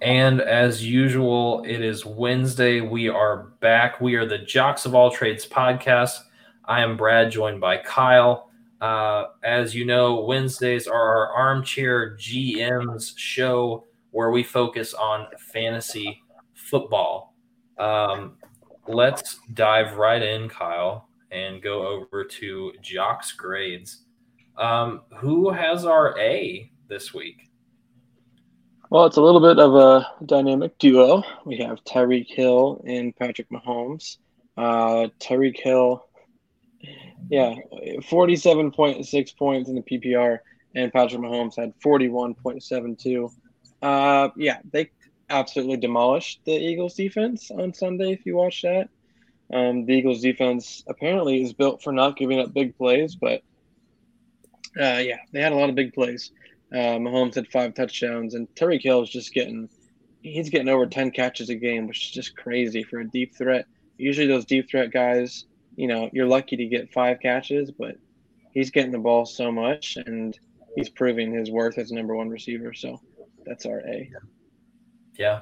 And as usual, it is Wednesday. We are back. We are the Jocks of All Trades podcast. I am Brad, joined by Kyle. Uh, as you know, Wednesdays are our armchair GMs show where we focus on fantasy football. Um, let's dive right in, Kyle, and go over to Jocks grades. Um, who has our A this week? Well, it's a little bit of a dynamic duo. We have Tyreek Hill and Patrick Mahomes. Uh, Tyreek Hill, yeah, 47.6 points in the PPR, and Patrick Mahomes had 41.72. Uh, yeah, they absolutely demolished the Eagles defense on Sunday, if you watch that. Um, the Eagles defense apparently is built for not giving up big plays, but uh, yeah, they had a lot of big plays. Uh, Mahomes had five touchdowns, and Tyreek Hill is just getting he's getting over ten catches a game, which is just crazy for a deep threat. Usually, those deep threat guys, you know, you're lucky to get five catches, but he's getting the ball so much, and he's proving his worth as number one receiver. So that's our A. Yeah.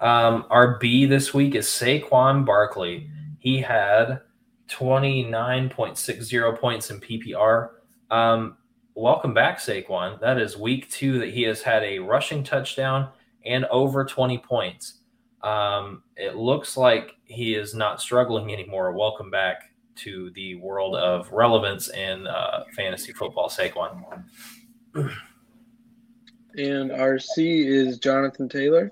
Um, our B this week is Saquon Barkley. He had 29.60 points in PPR. Um, welcome back, Saquon. That is week two that he has had a rushing touchdown and over 20 points. Um, it looks like he is not struggling anymore. Welcome back to the world of relevance in uh, fantasy football, Saquon. And our C is Jonathan Taylor.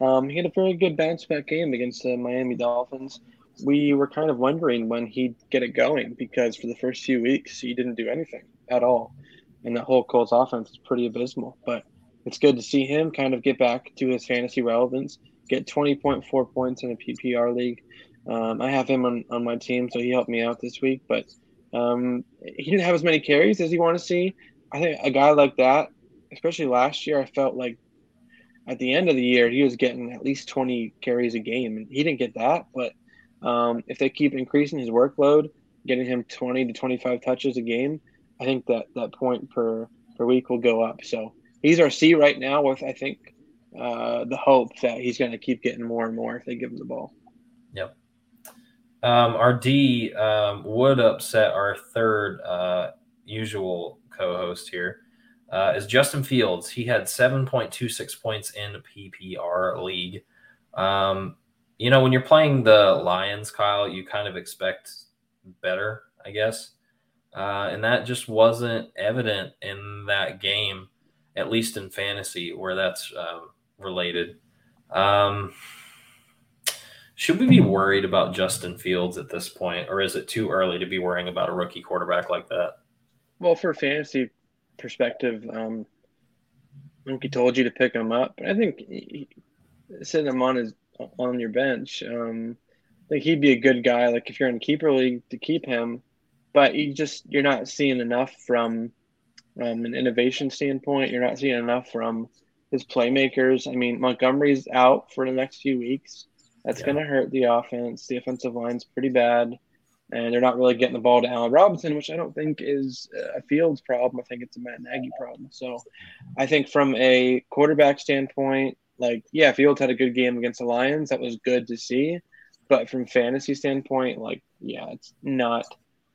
Um, he had a very good bounce back game against the Miami Dolphins. We were kind of wondering when he'd get it going because for the first few weeks he didn't do anything at all and the whole Colts offense is pretty abysmal. But it's good to see him kind of get back to his fantasy relevance, get 20.4 points in a PPR league. Um, I have him on, on my team, so he helped me out this week. But um, he didn't have as many carries as you want to see. I think a guy like that, especially last year, I felt like at the end of the year he was getting at least 20 carries a game, and he didn't get that. But um, if they keep increasing his workload, getting him 20 to 25 touches a game, I think that that point per per week will go up. So he's our C right now with I think uh, the hope that he's going to keep getting more and more if they give him the ball. Yep. Um, our D um, would upset our third uh, usual co-host here. Uh, is Justin Fields. He had 7.26 points in PPR league. Um, you know, when you're playing the Lions, Kyle, you kind of expect better, I guess. Uh, and that just wasn't evident in that game, at least in fantasy, where that's um, related. Um, should we be worried about Justin Fields at this point, or is it too early to be worrying about a rookie quarterback like that? Well, for fantasy perspective, um, Monkey told you to pick him up, but I think sitting him on his on your bench, um, I think he'd be a good guy. Like if you're in keeper league to keep him, but you just you're not seeing enough from um, an innovation standpoint. You're not seeing enough from his playmakers. I mean, Montgomery's out for the next few weeks. That's yeah. going to hurt the offense. The offensive line's pretty bad, and they're not really getting the ball to Allen Robinson, which I don't think is a Fields problem. I think it's a Matt Nagy problem. So, I think from a quarterback standpoint, like yeah, Fields had a good game against the Lions. That was good to see. But from fantasy standpoint, like yeah, it's not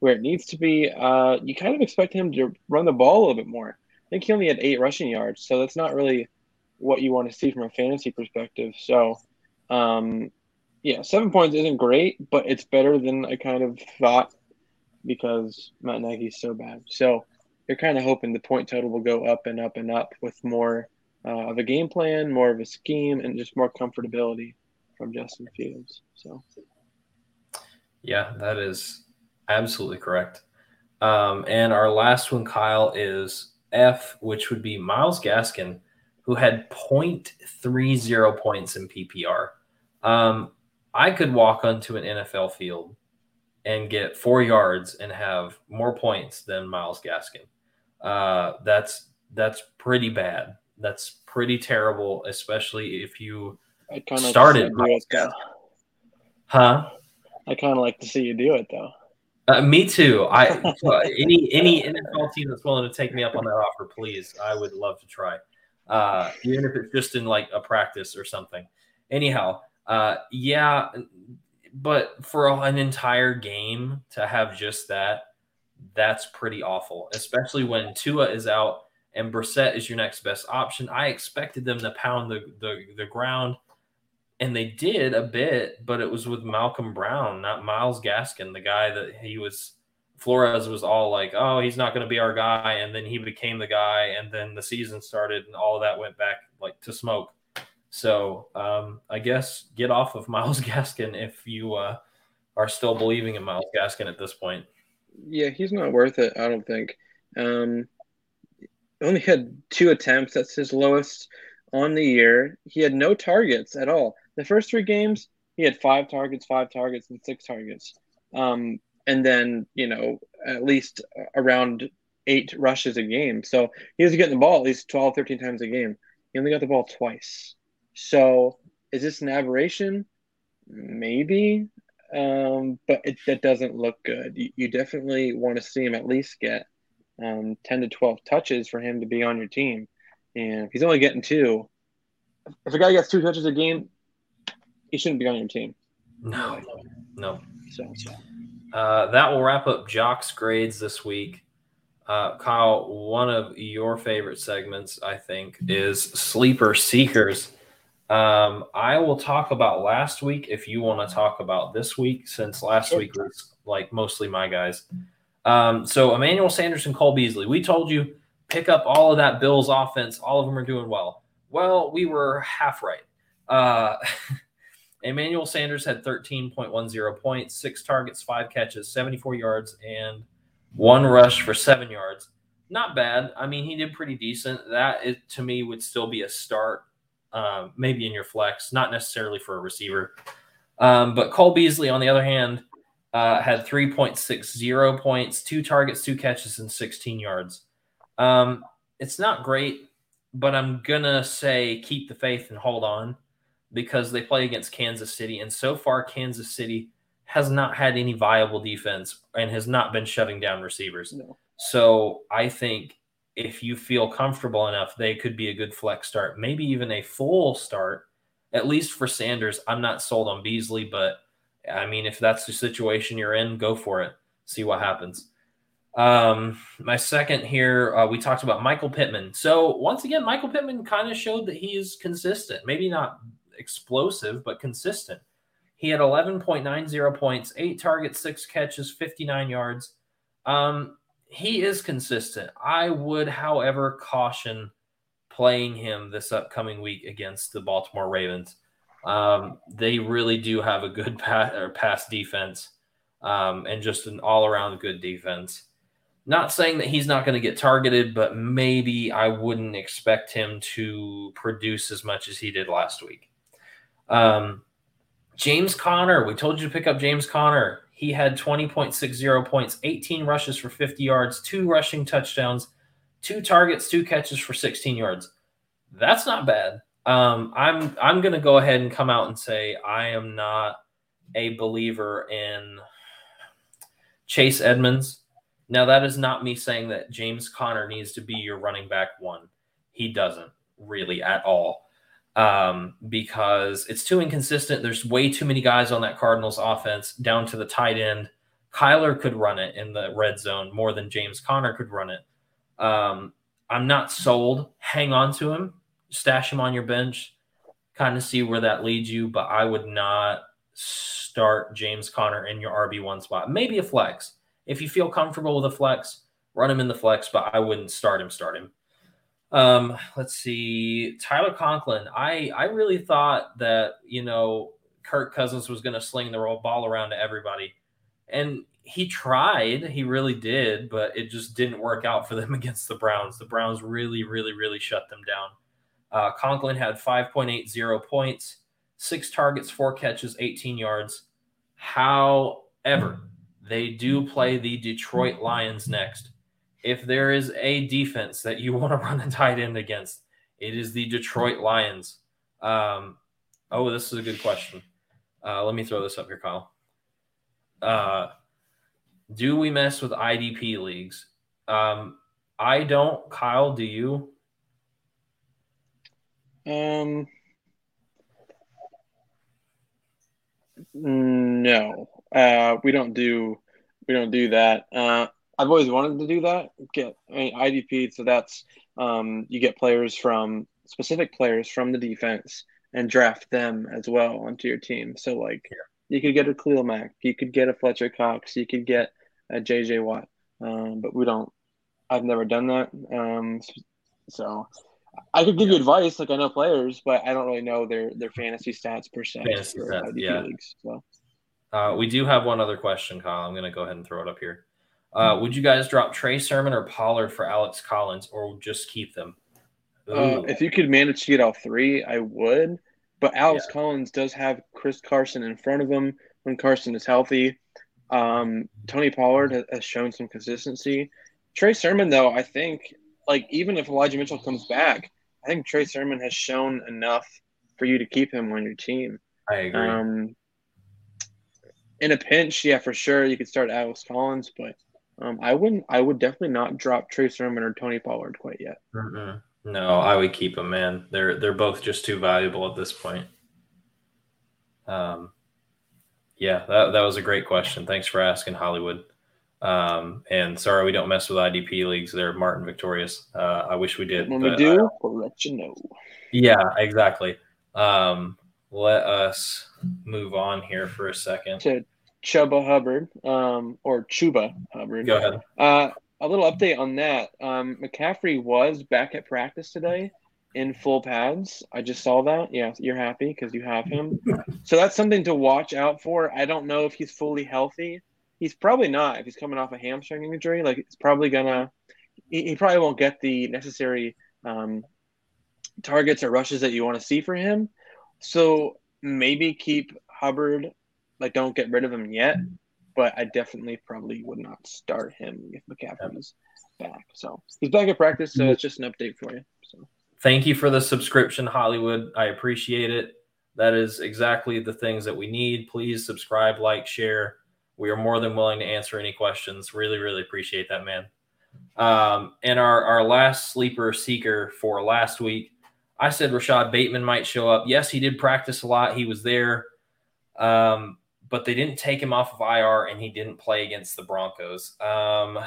where it needs to be. Uh, you kind of expect him to run the ball a little bit more. I think he only had eight rushing yards, so that's not really what you want to see from a fantasy perspective. So, um, yeah, seven points isn't great, but it's better than I kind of thought because Matt Nagy's so bad. So you're kind of hoping the point total will go up and up and up with more uh, of a game plan, more of a scheme, and just more comfortability from Justin Fields. So, yeah, that is Absolutely correct. Um, and our last one, Kyle, is F, which would be Myles Gaskin, who had 0.30 points in PPR. Um, I could walk onto an NFL field and get four yards and have more points than Myles Gaskin. Uh, that's that's pretty bad. That's pretty terrible, especially if you started. Like huh? I kind of like to see you do it though. Uh, me too. I any any NFL team that's willing to take me up on that offer, please. I would love to try. uh, even if it's just in like a practice or something. Anyhow, uh, yeah, but for an entire game to have just that, that's pretty awful, especially when Tua is out and Brissett is your next best option. I expected them to pound the, the, the ground, and they did a bit, but it was with Malcolm Brown, not Myles Gaskin, the guy that he was. Flores was all like, "Oh, he's not going to be our guy," and then he became the guy, and then the season started, and all that went back like to smoke. So um, I guess get off of Myles Gaskin if you uh, are still believing in Myles Gaskin at this point. Yeah, he's not worth it. I don't think. Um, only had two attempts. That's his lowest on the year. He had no targets at all. The first three games, he had five targets, five targets, and six targets. Um, and then you know at least around eight rushes a game. So he was getting the ball at least 12, 13 times a game. He only got the ball twice. So is this an aberration? Maybe, um, but it, that doesn't look good. You, you definitely want to see him at least get um, 10 to 12 touches for him to be on your team. And if he's only getting two, if a guy gets two touches a game, he shouldn't be on your team. No, no. So, so. Uh, that will wrap up Jock's grades this week. Uh, Kyle, one of your favorite segments, I think, is Sleeper Seekers. Um, I will talk about last week if you want to talk about this week, since last sure. week was like mostly my guys. Um, so Emmanuel Sanders and Cole Beasley, we told you pick up all of that Bills offense. All of them are doing well. Well, we were half right. Uh, Emmanuel Sanders had 13.10 points, six targets, five catches, 74 yards, and one rush for seven yards. Not bad. I mean, he did pretty decent. That is, to me would still be a start um, maybe in your flex, not necessarily for a receiver. Um, but Cole Beasley, on the other hand, uh, had 3.60 points, two targets, two catches, and 16 yards. Um, it's not great, but I'm going to say keep the faith and hold on because they play against Kansas City. And so far, Kansas City has not had any viable defense and has not been shutting down receivers. No. So I think if you feel comfortable enough, they could be a good flex start, maybe even a full start, at least for Sanders. I'm not sold on Beasley, but I mean, if that's the situation you're in, go for it. See what happens. Um, my second here, uh, we talked about Michael Pittman. So once again, Michael Pittman kind of showed that he is consistent, maybe not explosive, but consistent. He had 11.90 points, eight targets, six catches, 59 yards. Um, he is consistent. I would, however, caution playing him this upcoming week against the Baltimore Ravens. Um, they really do have a good pass, or pass defense um, and just an all around good defense. Not saying that he's not going to get targeted, but maybe I wouldn't expect him to produce as much as he did last week. Um, James Conner, we told you to pick up James Conner. He had 20.60 points, 18 rushes for 50 yards, two rushing touchdowns, two targets, two catches for 16 yards. That's not bad. Um, I'm I'm to go ahead and come out and say I am not a believer in Chase Edmonds. Now that is not me saying that James Conner needs to be your running back one. He doesn't really at all um, because it's too inconsistent. There's way too many guys on that Cardinals offense down to the tight end. Kyler could run it in the red zone more than James Conner could run it. Um, I'm not sold. Hang on to him, stash him on your bench, kind of see where that leads you. But I would not start James Conner in your RB1 spot. Maybe a flex. If you feel comfortable with a flex, run him in the flex, but I wouldn't start him, start him. Um, let's see, Tyler Conklin. I I really thought that you know Kirk Cousins was going to sling the ball around to everybody, and he tried. He really did, but it just didn't work out for them against the Browns. The Browns really, really, really shut them down. Uh, Conklin had 5.80 points, six targets, four catches, 18 yards. However, they do play the Detroit Lions next if there is a defense that you want to run a tight end against, it is the Detroit Lions. Um, oh, this is a good question. Uh, let me throw this up here, Kyle. Uh, do we mess with IDP leagues? Um, I don't. Kyle, do you? Um, no, uh, we don't do we don't do that. Uh, I've always wanted to do that. Get I mean, IDP, so that's um, you get players from specific players from the defense and draft them as well onto your team. So like you could get a Khalil Mack, you could get a Fletcher Cox, you could get a JJ Watt, um, but we don't. I've never done that. Um, so I could give you advice, like I know players, but I don't really know their their fantasy stats per se. Fantasy stats, yeah. Leagues, so. uh, we do have one other question, Kyle. I'm going to go ahead and throw it up here. Uh, would you guys drop Trey Sermon or Pollard for Alex Collins, or just keep them? Uh, if you could manage to get all three, I would. But Alex yeah. Collins does have Chris Carson in front of him when Carson is healthy. Um, Tony Pollard has shown some consistency. Trey Sermon, though, I think, like even if Elijah Mitchell comes back, I think Trey Sermon has shown enough for you to keep him on your team. I agree. Um, in a pinch, yeah, for sure, you could start Alex Collins, but um, I wouldn't. I would definitely not drop Trey Sermon or Tony Pollard quite yet. Mm-hmm. No, I would keep them, man. They're they're both just too valuable at this point. Um, yeah, that that was a great question. Thanks for asking, Hollywood. Um, and sorry we don't mess with IDP leagues. They're Martin victorious. Uh, I wish we did. When we do, we'll let you know. Yeah, exactly. Um, let us move on here for a second. To Chuba Hubbard, um, or Chuba Hubbard. Go ahead. Uh, a little update on that. Um, McCaffrey was back at practice today in full pads. I just saw that. Yeah, you're happy because you have him. so that's something to watch out for. I don't know if he's fully healthy. He's probably not. If he's coming off a hamstring injury, like it's probably gonna. He, he probably won't get the necessary um, targets or rushes that you want to see for him. So maybe keep Hubbard. Like, don't get rid of him yet but I definitely probably would not start him if McCaffrey's back. So he's back at practice, so it's just an update for you. So thank you for the subscription, Hollywood. I appreciate it. That is exactly the things that we need. Please subscribe, like, share. We are more than willing to answer any questions. Really, really appreciate that, man. Um, and our, our last sleeper seeker for last week, I said Rashod Bateman might show up. Yes, he did practice a lot. He was there. Um, but they didn't take him off of IR and he didn't play against the Broncos. Um,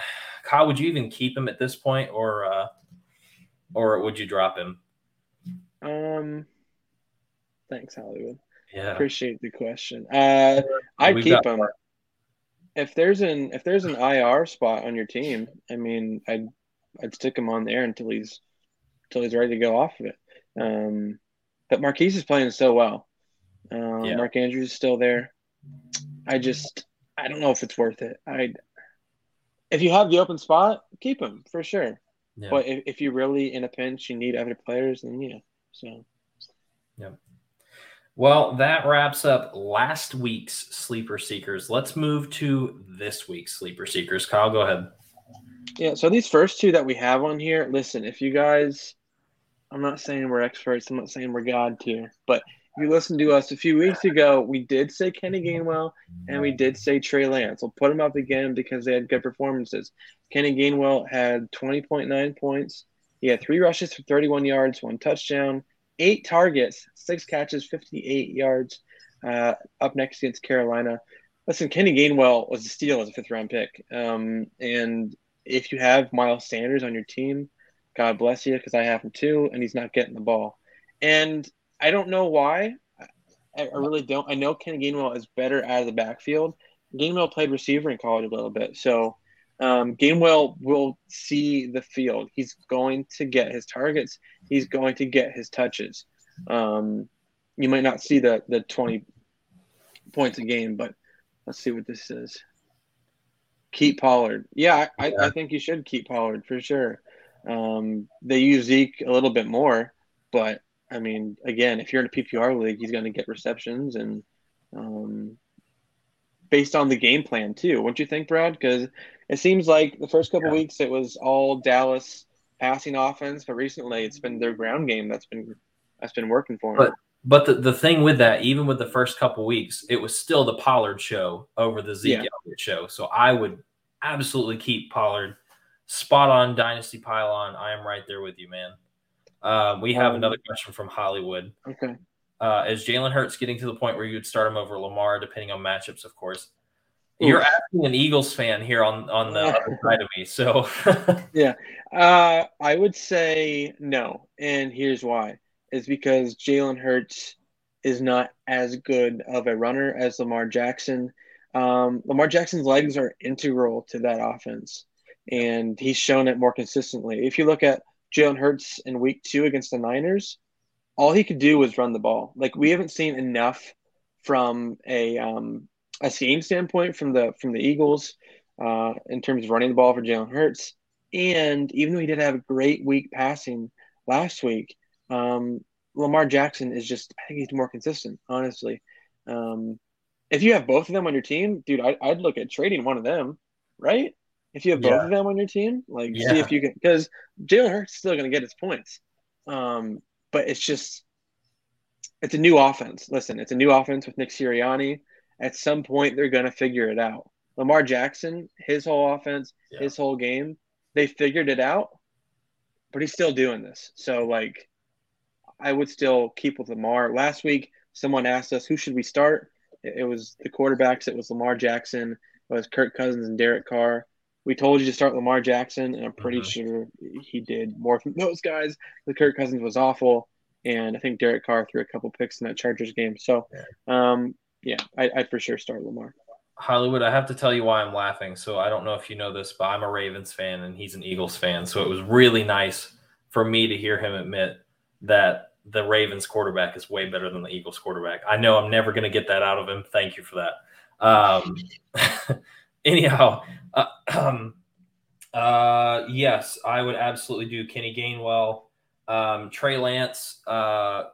Kyle, would you even keep him at this point, or uh, or would you drop him? Um, thanks, Hollywood. Yeah, appreciate the question. Uh, I'd keep him. If there's an if there's an IR spot on your team, I mean, I'd I'd stick him on there until he's until he's ready to go off of it. Um, but Marquise is playing so well. Um, yeah. Mark Andrews is still there. I just I don't know if it's worth it. I if you have the open spot, keep him for sure. Yeah. But if, if you're really in a pinch, you need other players, then yeah. So yeah. Well, that wraps up last week's sleeper seekers. Let's move to this week's sleeper seekers. Kyle, go ahead. Yeah, so these first two that we have on here, listen, if you guys I'm not saying we're experts, I'm not saying we're God tier, but you listened to us a few weeks ago, we did say Kenny Gainwell and we did say Trey Lance. We'll put them up again because they had good performances. Kenny Gainwell had 20.9 points. He had three rushes for 31 yards, one touchdown, eight targets, six catches, 58 yards. Uh, up next against Carolina. Listen, Kenny Gainwell was a steal as a fifth round pick. Um, and if you have Miles Sanders on your team, God bless you because I have him too, and he's not getting the ball. And I don't know why. I, I really don't. I know Ken Gainwell is better out of the backfield. Gainwell played receiver in college a little bit, so um, Gainwell will see the field. He's going to get his targets. He's going to get his touches. Um, you might not see the the twenty points a game, but let's see what this is. Keep Pollard. Yeah, I, I, I think you should keep Pollard for sure. Um, they use Zeke a little bit more, but I mean, again, if you're in a PPR league, he's going to get receptions and um, based on the game plan too. Wouldn't you think, Brad? Because it seems like the first couple yeah. weeks it was all Dallas passing offense, but recently it's been their ground game that's been that's been working for them. But but the, the thing with that, even with the first couple weeks, it was still the Pollard show over the Zeke yeah. show. So I would absolutely keep Pollard spot on dynasty pylon. I am right there with you, man. Uh, we have Um, another question from Hollywood. Okay. Uh, is Jalen Hurts getting to the point where you would start him over Lamar, depending on matchups, of course? You're asking an Eagles fan here on on the other side of me, so yeah, Uh, I would say no, and here's why: is because Jalen Hurts is not as good of a runner as Lamar Jackson. Um, Lamar Jackson's legs are integral to that offense, and he's shown it more consistently. If you look at Jalen Hurts in Week Two against the Niners, all he could do was run the ball. Like we haven't seen enough from a um, a scheme standpoint from the from the Eagles uh, in terms of running the ball for Jalen Hurts. And even though he did have a great week passing last week, um, Lamar Jackson is just I think he's more consistent. Honestly, um, if you have both of them on your team, dude, I, I'd look at trading one of them, right? If you have both Yeah. of them on your team, like Yeah. see if you can, because Jalen Hurts is still going to get his points. Um, but it's just it's a new offense. Listen, it's a new offense with Nick Sirianni. At some point, they're going to figure it out. Lamar Jackson, his whole offense, Yeah. his whole game, they figured it out, but he's still doing this. So, like, I would still keep with Lamar. Last week, someone asked us who should we start. It it was the quarterbacks. It was Lamar Jackson. It was Kirk Cousins and Derek Carr. We told you to start Lamar Jackson, and I'm pretty Mhm. sure he did more from those guys. The Kirk Cousins was awful, and I think Derek Carr threw a couple picks in that Chargers game. So, um, yeah, I, I'd for sure start Lamar. Hollywood, I have to tell you why I'm laughing. So I don't know if you know this, but I'm a Ravens fan and he's an Eagles fan. So it was really nice for me to hear him admit that the Ravens quarterback is way better than the Eagles quarterback. I know I'm never going to get that out of him. Thank you for that. Um, anyhow, uh, um, uh, yes, I would absolutely do Kenny Gainwell. Um, Trey Lance uh,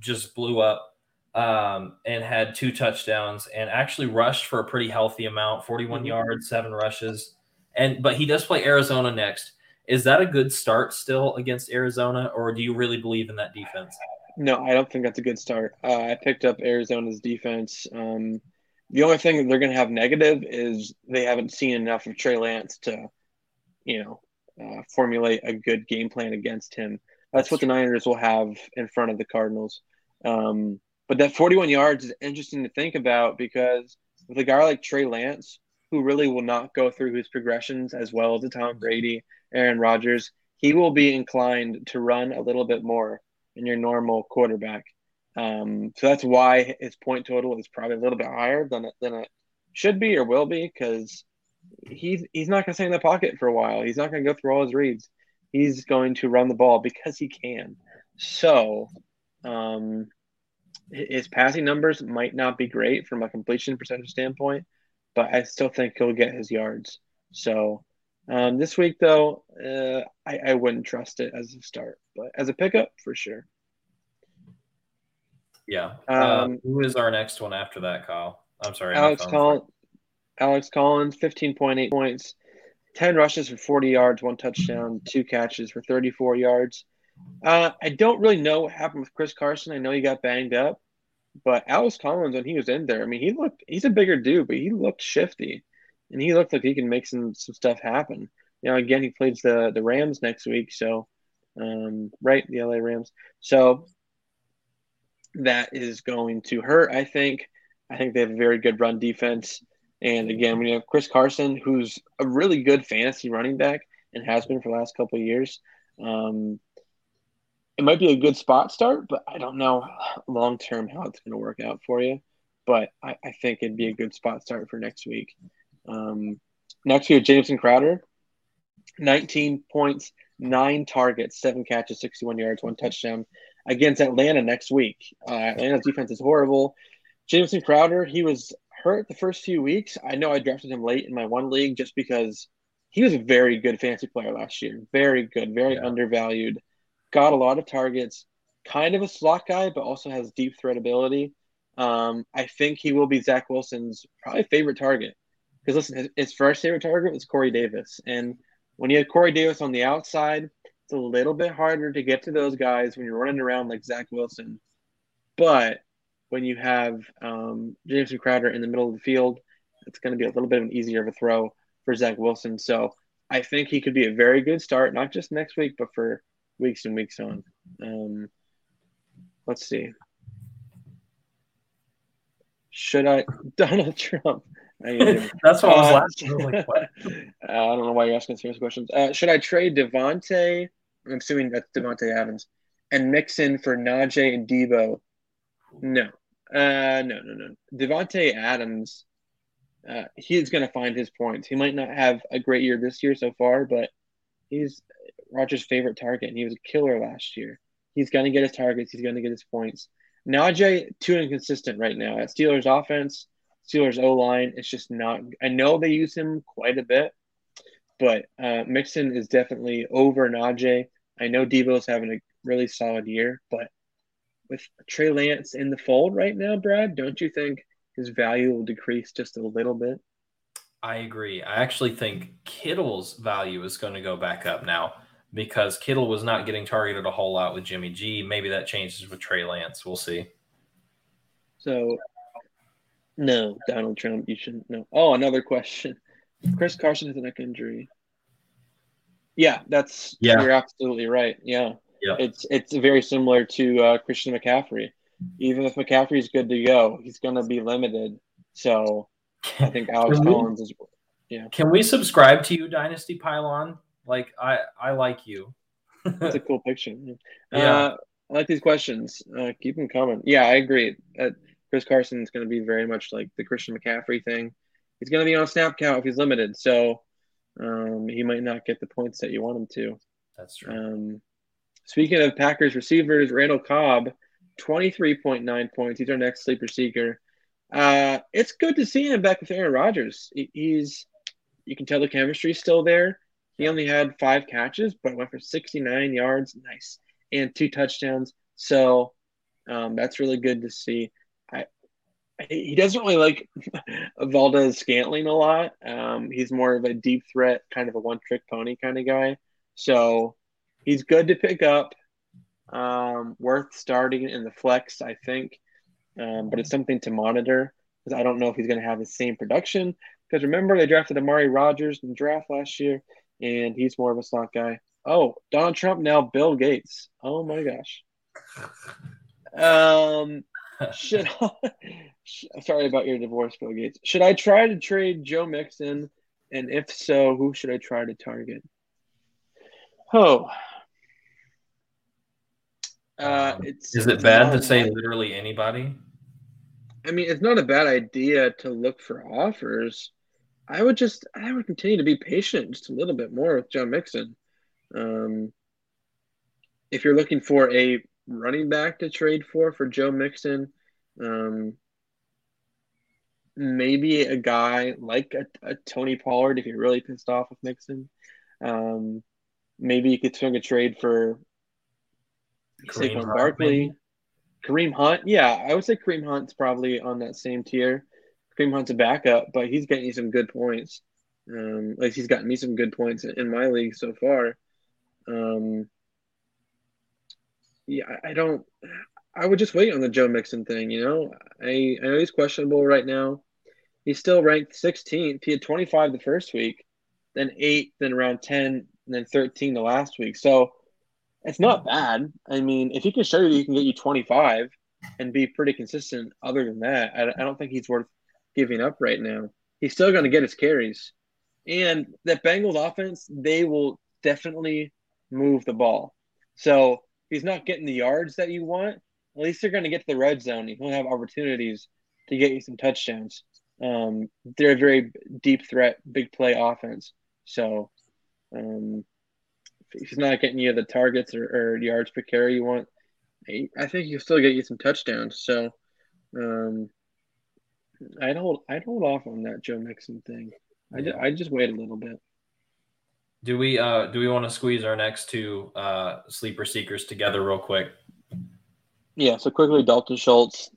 just blew up um, and had two touchdowns and actually rushed for a pretty healthy amount 41 Mhm. yards, seven rushes. And but he does play Arizona next. Is that a good start still against Arizona, or do you really believe in that defense? No, I don't think that's a good start. Uh, I picked up Arizona's defense. Um, the only thing that they're going to have negative is they haven't seen enough of Trey Lance to, you know, uh, formulate a good game plan against him. That's what the Niners will have in front of the Cardinals. Um, but that 41 yards is interesting to think about because with a guy like Trey Lance, who really will not go through his progressions as well as a Tom Brady, Aaron Rodgers, he will be inclined to run a little bit more than your normal quarterback. Um, so that's why his point total is probably a little bit higher than it, than it should be or will be because he's he's not going to stay in the pocket for a while. He's not going to go through all his reads. He's going to run the ball because he can. So, um, his passing numbers might not be great from a completion percentage standpoint, but I still think he'll get his yards. So, um, this week though, uh, I, I wouldn't trust it as a start, but as a pickup for sure. Yeah. Um, um, who is our next one after that, Kyle? I'm sorry. Alex Collins, Alex Collins, fifteen point eight points, ten rushes for forty yards, one touchdown, two catches for thirty four yards. Uh, I don't really know what happened with Chris Carson. I know he got banged up, but Alex Collins when he was in there, I mean, he looked he's a bigger dude, but he looked shifty, and he looked like he can make some some stuff happen. You know, again, he plays the the Rams next week, so um, right, the LA Rams. So that is going to hurt. I think. I think they have a very good run defense. And again, you have Chris Carson, who's a really good fantasy running back and has been for the last couple of years, um, it might be a good spot start, but I don't know long term how it's going to work out for you. But I, I think it'd be a good spot start for next week. Um, next we have Jamison Crowder, 19 points, nine targets, seven catches, 61 yards, one touchdown against Atlanta next week. Uh, Atlanta's defense is horrible. Jamison Crowder, he was hurt the first few weeks. I know I drafted him late in my one league just because he was a very good fantasy player last year. Very good, very Yeah. undervalued. Got a lot of targets. Kind of a slot guy, but also has deep threat ability. Um, I think he will be Zach Wilson's probably favorite target. Because listen, his, his first favorite target was Corey Davis, and when you have Corey Davis on the outside, it's a little bit harder to get to those guys when you're running around like Zach Wilson. But when you have um, Jamison Crowder in the middle of the field, it's going to be a little bit of an easier of a throw for Zach Wilson. So I think he could be a very good start, not just next week, but for weeks and weeks on. Um, let's see. Should I Donald Trump? That's what I was uh, like, uh, I don't know why you're asking serious questions. Uh, should I trade Devonte? I'm assuming that's Davante Adams and Mixon for Najee and Deebo. No, uh, no, no, no. Davante Adams, uh, he's going to find his points. He might not have a great year this year so far, but he's Rodgers' favorite target, and he was a killer last year. He's going to get his targets. He's going to get his points. Najee too inconsistent right now. At Steelers offense, Steelers O line, it's just not. I know they use him quite a bit, but uh, Mixon is definitely over Najee. I know Deebo's having a really solid year, but with Trey Lance in the fold right now, Brad, don't you think his value will decrease just a little bit? I agree. I actually think Kittle's value is going to go back up now because Kittle was not getting targeted a whole lot with Jimmy G. Maybe that changes with Trey Lance. We'll see. So, no, Donald Trump, you shouldn't know. Oh, another question. Chris Carson has a neck injury. Yeah, that's yeah. You're absolutely right. Yeah, yeah. It's it's very similar to uh, Christian McCaffrey. Even if McCaffrey's good to go, he's going to be limited. So, I think Alex Collins is. Yeah. Can we subscribe to you, Dynasty Pylon? Like I I like you. That's a cool picture. Yeah. Uh, I like these questions. Uh, keep them coming. Yeah, I agree. Uh, Chris Carson is going to be very much like the Christian McCaffrey thing. He's going to be on snap count if he's limited, so um, he might not get the points that you want him to. That's true. Um, speaking of Packers receivers, Randall Cobb, twenty three point nine points. He's our next sleeper seeker. Uh, it's good to see him back with Aaron Rodgers. He's you can tell the chemistry's still there. He only had five catches, but went for 69 yards. Nice. And two touchdowns. So um, that's really good to see. He doesn't really like Valdes-Scantling a lot. Um, he's more of a deep threat, kind of a one trick pony kind of guy. So he's good to pick up. Um, worth starting in the flex, I think. Um, but it's something to monitor because I don't know if he's going to have the same production. Because remember, they drafted Amari Rodgers in the draft last year and he's more of a slot guy. Oh, Donald Trump now Bill Gates. Oh my gosh. Um, should I, sorry about your divorce, Bill Gates. Should I try to trade Joe Mixon, and if so, who should I try to target? Oh, uh, um, it's, is it bad to say literally anybody? I mean, it's not a bad idea to look for offers. I would just I would continue to be patient just a little bit more with Joe Mixon. Um, if you're looking for a running back to trade for for Joe Mixon, um, maybe a guy like a, a, Tony Pollard if you're really pissed off with Mixon. Um, maybe you could swing a trade for Saquon Barkley, Kareem Hunt. Yeah, I would say Kareem Hunt's probably on that same tier. Kareem Hunt's a backup, but he's getting you some good points. Um, at least he's gotten me some good points in my league so far. Um, yeah, I don't. I would just wait on the Joe Mixon thing. You know, I I know he's questionable right now. He's still ranked 16th. He had 25 the first week, then eight, then around 10, and then 13 the last week. So it's not bad. I mean, if he can show you he can get you 25 and be pretty consistent, other than that, I, I don't think he's worth giving up right now. He's still going to get his carries. And that Bengals offense, they will definitely move the ball. So he's not getting the yards that you want, at least they're going to get to the red zone. He'll have opportunities to get you some touchdowns. Um, they're a very deep threat, big play offense. So um, if he's not getting you the targets or, or yards per carry you want, I think he'll still get you some touchdowns. So um, I'd hold I'd hold off on that Joe Mixon thing. I just, I just wait a little bit. Do we uh do we want to squeeze our next two uh sleeper seekers together real quick? Yeah, so quickly Dalton Schultz.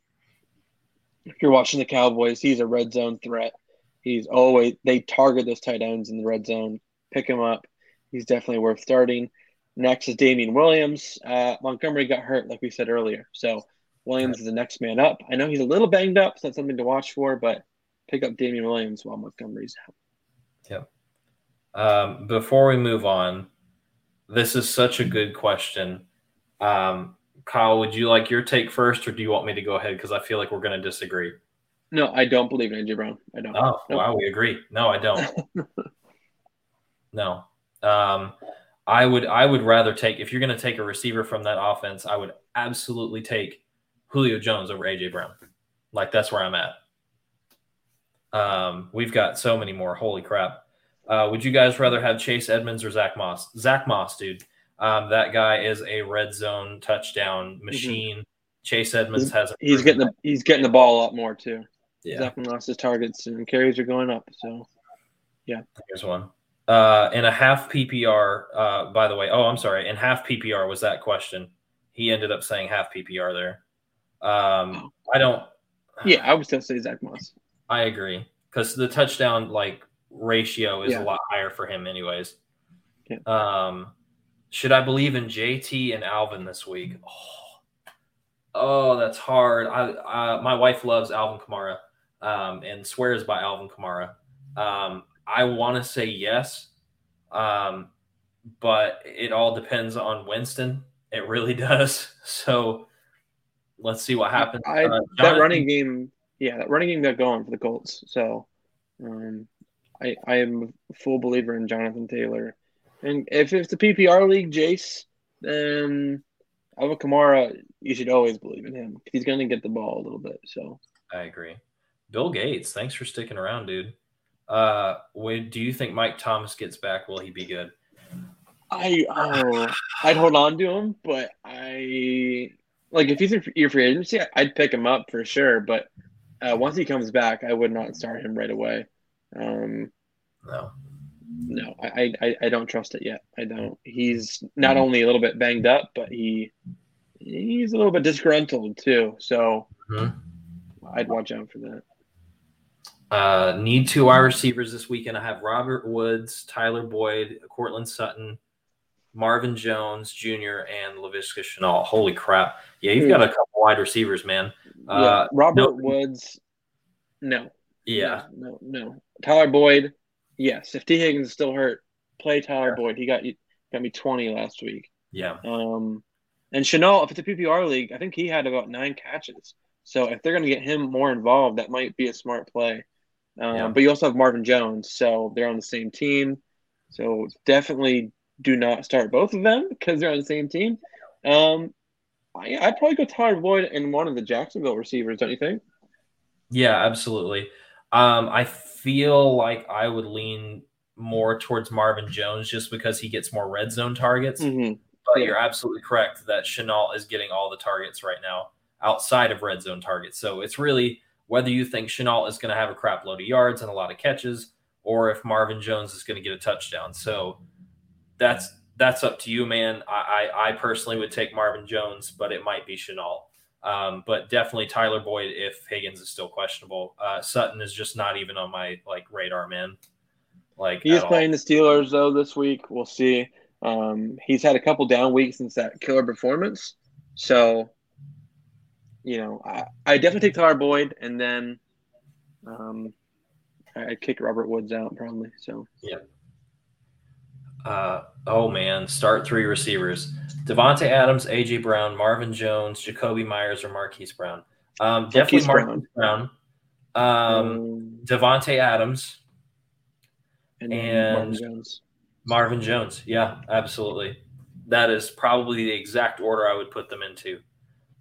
If you're watching the Cowboys, he's a red zone threat. He's always they target those tight ends in the red zone. Pick him up. He's definitely worth starting. Next is Damien Williams. Uh, Montgomery got hurt, like we said earlier. So Williams is the next man up. I know he's a little banged up, so that's something to watch for, but pick up Damien Williams while Montgomery's out. Yep. Um, before we move on, this is such a good question. Um, Kyle, would you like your take first, or do you want me to go ahead? Because I feel like we're going to disagree. No, I don't believe in AJ Brown. I don't. Oh, nope. wow, we agree. No, I don't. no. Um, I would I would rather take if you're going to take a receiver from that offense, I would absolutely take Julio Jones over AJ Brown. Like that's where I'm at. Um, we've got so many more. Holy crap! Uh, would you guys rather have Chase Edmonds or Zack Moss? Zack Moss, dude. Um, that guy is a red zone touchdown mm-hmm. machine. Mm-hmm. Chase Edmonds has. He's getting the he's getting the ball a lot more too. Yeah. Zack Moss's targets and carries are going up. So, yeah. Here's one. Uh, in a half PPR, uh, by the way. Oh, I'm sorry. In half PPR was that question. He ended up saying half PPR there. Um, I don't. Yeah, I would still say Zack Moss. I agree because the touchdown like ratio is yeah. a lot higher for him, anyways. Yeah. Um, should I believe in JT and Alvin this week? Oh, oh that's hard. I, I my wife loves Alvin Kamara um, and swears by Alvin Kamara. Um, I want to say yes, um, but it all depends on Winston. It really does. So let's see what happens. I, uh, that running game, yeah, that running game got going for the Colts. So um, I I am a full believer in Jonathan Taylor. And if it's the PPR league, Jace, then Alvin Kamara, you should always believe in him. He's going to get the ball a little bit. So I agree. Bill Gates, thanks for sticking around, dude. Uh, when do you think Mike Thomas gets back? Will he be good? I oh, I'd hold on to him, but I like if he's in your free agency, I'd pick him up for sure. But uh, once he comes back, I would not start him right away. Um, no, no, I, I I don't trust it yet. I don't. He's not only a little bit banged up, but he he's a little bit disgruntled too. So mm-hmm. I'd watch out for that. Uh, need two wide receivers this weekend. I have Robert Woods, Tyler Boyd, Courtland Sutton, Marvin Jones Jr., and Laviska Shenault. Holy crap! Yeah, you've got a couple wide receivers, man. Uh, yeah, Robert no, Woods, no. Yeah, no, no, no. Tyler Boyd, yes. If Tee Higgins is still hurt, play Tyler yeah. Boyd. He got you got me twenty last week. Yeah. Um, and Chanel, if it's a PPR league, I think he had about nine catches. So if they're going to get him more involved, that might be a smart play. Um, yeah. But you also have Marvin Jones, so they're on the same team. So definitely do not start both of them because they're on the same team. Um, I, I'd probably go Tyler Boyd and one of the Jacksonville receivers, don't you think? Yeah, absolutely. Um, I feel like I would lean more towards Marvin Jones just because he gets more red zone targets. Mm-hmm. But you're absolutely correct that Shenault is getting all the targets right now outside of red zone targets. So it's really whether you think Shenault is going to have a crap load of yards and a lot of catches, or if Marvin Jones is going to get a touchdown. So that's that's up to you, man. I, I, I personally would take Marvin Jones, but it might be Shenault. Um, but definitely Tyler Boyd if Higgins is still questionable. Uh, Sutton is just not even on my like radar, man. Like he's playing the Steelers though this week. We'll see. Um, he's had a couple down weeks since that killer performance, so you know, I, I definitely take Tyler Boyd, and then um, I kick Robert Woods out probably. So yeah. Uh, oh man, start three receivers: Davante Adams, AJ Brown, Marvin Jones, Jakobi Meyers, or Marquise Brown. Um, definitely Marquise Brown. Brown. Um, um, Davante Adams and, and Marvin Jones. Marvin Jones. Yeah, absolutely. That is probably the exact order I would put them into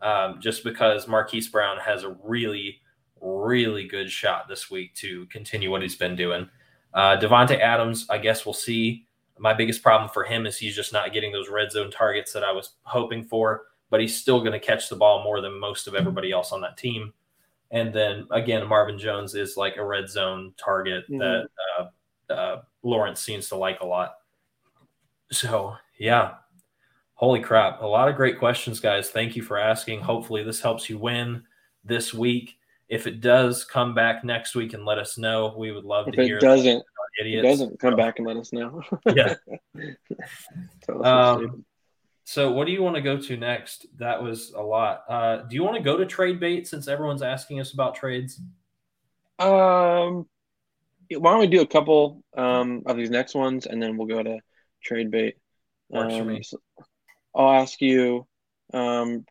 um, just because Marquise Brown has a really, really good shot this week to continue what he's been doing. Uh, Davante Adams, I guess we'll see. My biggest problem for him is he's just not getting those red zone targets that I was hoping for, but he's still going to catch the ball more than most of everybody else on that team. And then again, Marvin Jones is like a red zone target mm-hmm. that uh, uh, Lawrence seems to like a lot. So yeah, Holy crap. A lot of great questions, guys. Thank you for asking. Hopefully, this helps you win this week. If it does, come back next week and let us know. We would love if to hear. If It doesn't. It doesn't come so, back and let us know. yeah. um, so, what do you want to go to next? That was a lot. Uh, do you want to go to trade bait since everyone's asking us about trades? Um, why don't we do a couple um, of these next ones and then we'll go to trade bait. Works um, for me. So, I'll ask you Um,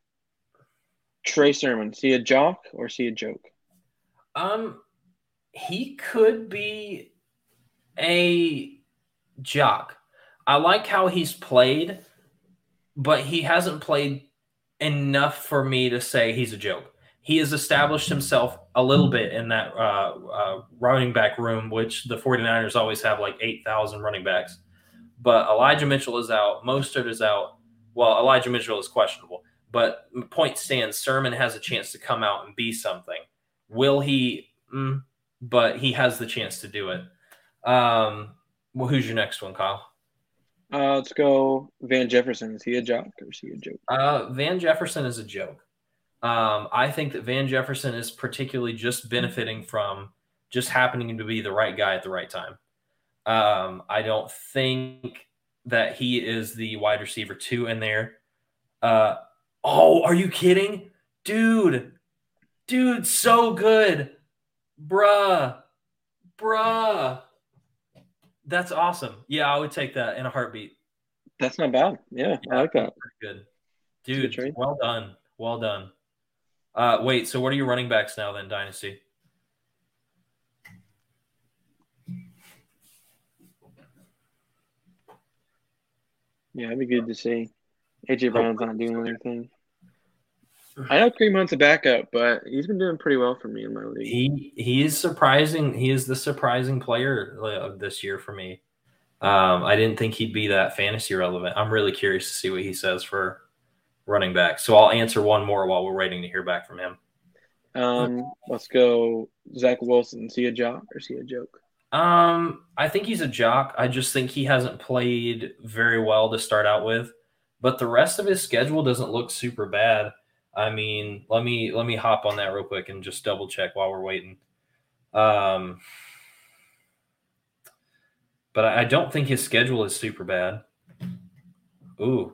Trey Sermon, see a jock or see a joke? Um, he could be a jock. I like how he's played, but he hasn't played enough for me to say he's a joke. He has established himself a little bit in that uh, uh, running back room, which the 49ers always have like 8,000 running backs. But Elijah Mitchell is out. Mostert is out. Well, Elijah Mitchell is questionable. But point stands, Sermon has a chance to come out and be something. Will he? Mm, but he has the chance to do it. Um, well, who's your next one, Kyle? Uh, let's go Van Jefferson. Is he a joke or is he a joke? Uh, Van Jefferson is a joke. Um, I think that Van Jefferson is particularly just benefiting from just happening to be the right guy at the right time. Um, I don't think that he is the wide receiver two in there. Uh, oh, are you kidding? Dude, dude, so good. Bruh, bruh. That's awesome. Yeah, I would take that in a heartbeat. That's not bad. Yeah, yeah I like that. Good. Dude, good well done. Well done. Uh, wait, so what are your running backs now then, Dynasty? Yeah, it'd be good to see. AJ Brown's not doing anything. I know Kareem Hunt's a backup, but he's been doing pretty well for me in my league. He he is surprising. He is the surprising player of this year for me. Um, I didn't think he'd be that fantasy relevant. I'm really curious to see what he says for running back. So I'll answer one more while we're waiting to hear back from him. Um, let's go Zach Wilson. See a jock or is he a joke? Um, I think he's a jock. I just think he hasn't played very well to start out with, but the rest of his schedule doesn't look super bad. I mean, let me let me hop on that real quick and just double check while we're waiting. Um, but I don't think his schedule is super bad. Ooh,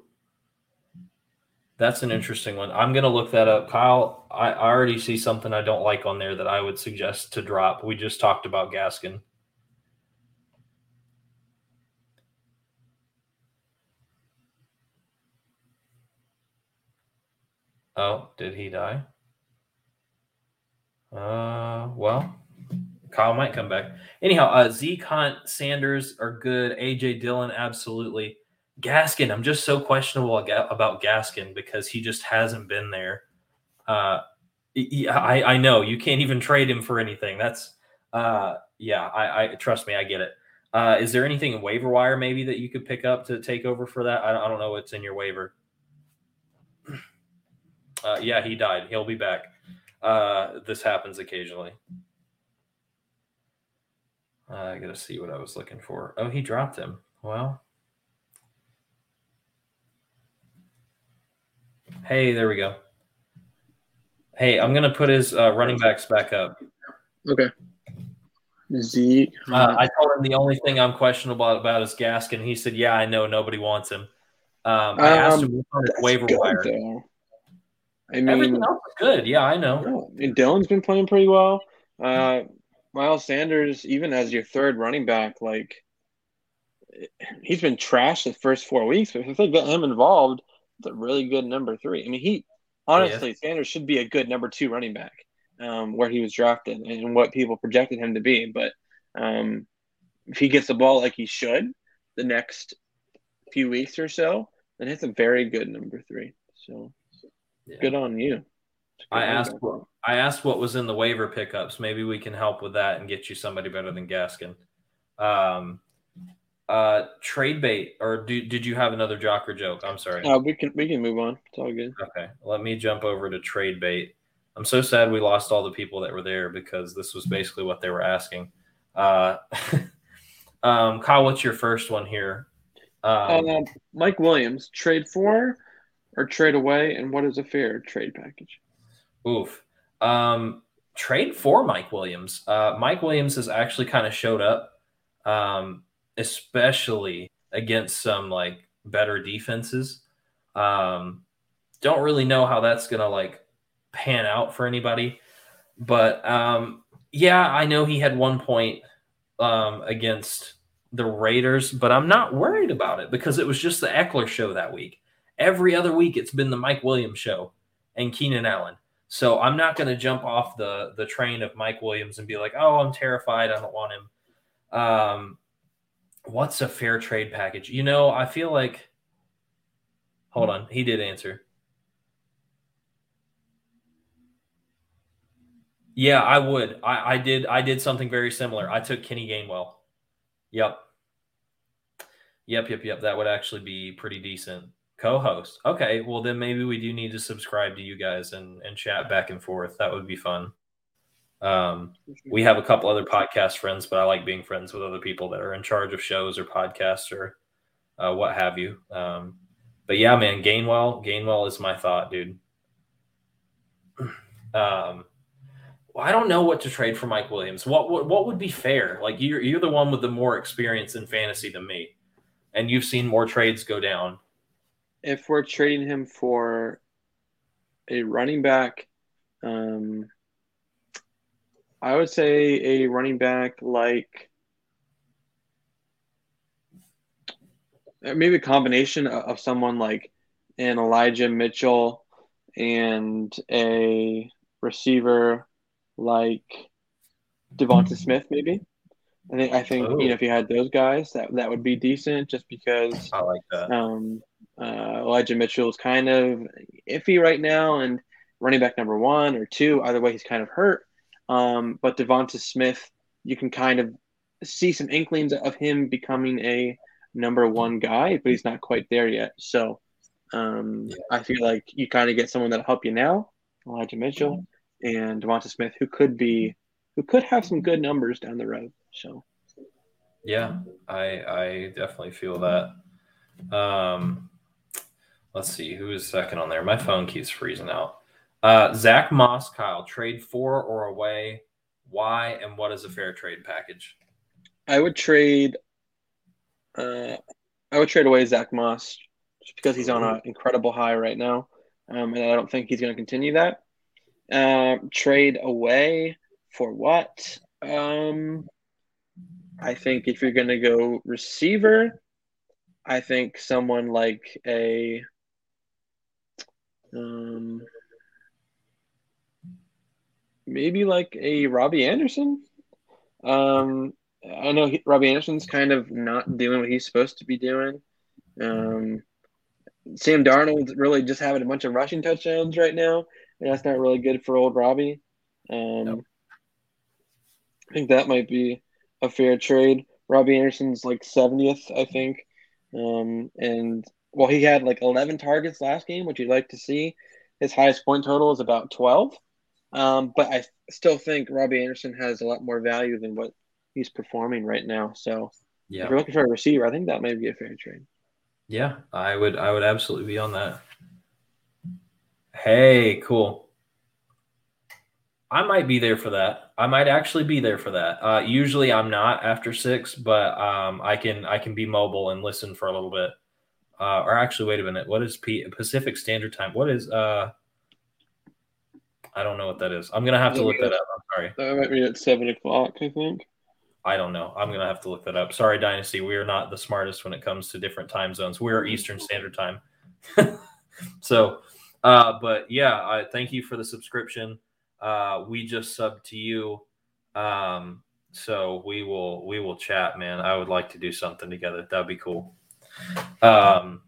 that's an interesting one. I'm gonna look that up, Kyle. I, I already see something I don't like on there that I would suggest to drop. We just talked about Gaskin. Oh, did he die? Uh, well, Kyle might come back. Anyhow, uh, Zeke Hunt, Sanders are good. AJ Dillon, absolutely. Gaskin, I'm just so questionable about Gaskin because he just hasn't been there. Uh, I, I know you can't even trade him for anything. That's, uh, yeah, I, I trust me, I get it. Uh, is there anything in waiver wire maybe that you could pick up to take over for that? I I don't know what's in your waiver. Uh, yeah, he died. He'll be back. Uh, this happens occasionally. Uh, I gotta see what I was looking for. Oh, he dropped him. Well, hey, there we go. Hey, I'm gonna put his uh, running backs back up. Okay. Zeke. Uh, I told him the only thing I'm questionable about is Gaskin. He said, "Yeah, I know nobody wants him." Um, I asked um, him waiver wire. I mean, everything else is good. Yeah, I know. And Dillon's been playing pretty well. Uh, Miles Sanders, even as your third running back, like he's been trashed the first four weeks. But if they get him involved, it's a really good number three. I mean, he honestly yeah. Sanders should be a good number two running back um, where he was drafted and what people projected him to be. But um, if he gets the ball like he should the next few weeks or so, then it's a very good number three. So yeah. Good on you. I asked what I asked what was in the waiver pickups. Maybe we can help with that and get you somebody better than Gaskin. Um, uh, trade bait, or do, did you have another jocker joke? I'm sorry. Uh, we can we can move on. It's all good. Okay, let me jump over to trade bait. I'm so sad we lost all the people that were there because this was basically what they were asking. Uh, um, Kyle, what's your first one here? Um, uh, Mike Williams trade for or trade away, and what is a fair trade package? Oof. Um, trade for Mike Williams. Uh, Mike Williams has actually kind of showed up, um, especially against some like better defenses. Um, don't really know how that's gonna like pan out for anybody, but um, yeah, I know he had one point um, against the Raiders, but I'm not worried about it because it was just the Ekeler show that week. Every other week it's been the Mike Williams show and Keenan Allen. So I'm not going to jump off the the train of Mike Williams and be like, "Oh, I'm terrified. I don't want him." Um, what's a fair trade package? You know, I feel like. Hold on, he did answer. Yeah, I would. I, I did. I did something very similar. I took Kenny Gainwell. Yep. Yep. Yep. Yep. That would actually be pretty decent. Co-host. Okay. Well, then maybe we do need to subscribe to you guys and and chat back and forth. That would be fun. Um, we have a couple other podcast friends, but I like being friends with other people that are in charge of shows or podcasts or uh, what have you. Um, but yeah, man, Gainwell. Gainwell is my thought, dude. Um, well, I don't know what to trade for Mike Williams. What, what what would be fair? Like you're you're the one with the more experience in fantasy than me, and you've seen more trades go down. If we're trading him for a running back, um, I would say a running back like maybe a combination of someone like an Elijah Mitchell and a receiver like DeVonta Smith, maybe. I think I think you know if you had those guys, that that would be decent. Just because I like that. Um, uh, Elijah Mitchell is kind of iffy right now, and running back number one or two, either way, he's kind of hurt. Um, but DeVonta Smith, you can kind of see some inklings of him becoming a number one guy, but he's not quite there yet. So um, yeah. I feel like you kind of get someone that'll help you now, Elijah Mitchell, and DeVonta Smith, who could be who could have some good numbers down the road. So yeah, I I definitely feel that. Um, let's see who is second on there. My phone keeps freezing out. Uh, Zack Moss, Kyle, trade for or away. Why and what is a fair trade package? I would trade. Uh, I would trade away Zack Moss just because he's on an incredible high right now, um, and I don't think he's going to continue that. Uh, trade away for what? Um, I think if you're going to go receiver, I think someone like a um, maybe like a Robby Anderson. Um, I know he, Robby Anderson's kind of not doing what he's supposed to be doing. Um, Sam Darnold's really just having a bunch of rushing touchdowns right now and that's not really good for old Robbie. Um. I think that might be a fair trade. Robby Anderson's like 70th, I think. Um, and well, he had like 11 targets last game, which you'd like to see. His highest point total is about 12. Um, but I still think Robby Anderson has a lot more value than what he's performing right now. So yeah. if you're looking for a receiver, I think that may be a fair trade. Yeah, I would I would absolutely be on that. Hey, cool. I might be there for that. I might actually be there for that. Uh, usually I'm not after six, but um, I can I can be mobile and listen for a little bit. Uh, or actually, wait a minute. What is P- Pacific Standard Time? What is uh? I don't know what that is. I'm gonna have to look that up. I'm sorry. That might be at seven o'clock. I think. I don't know. I'm gonna have to look that up. Sorry, Dynasty. We are not the smartest when it comes to different time zones. We're Eastern Standard Time. so uh, but yeah, I thank you for the subscription. Uh, we just sub to you. Um, so we will we will chat, man. I would like to do something together. That'd be cool. Um,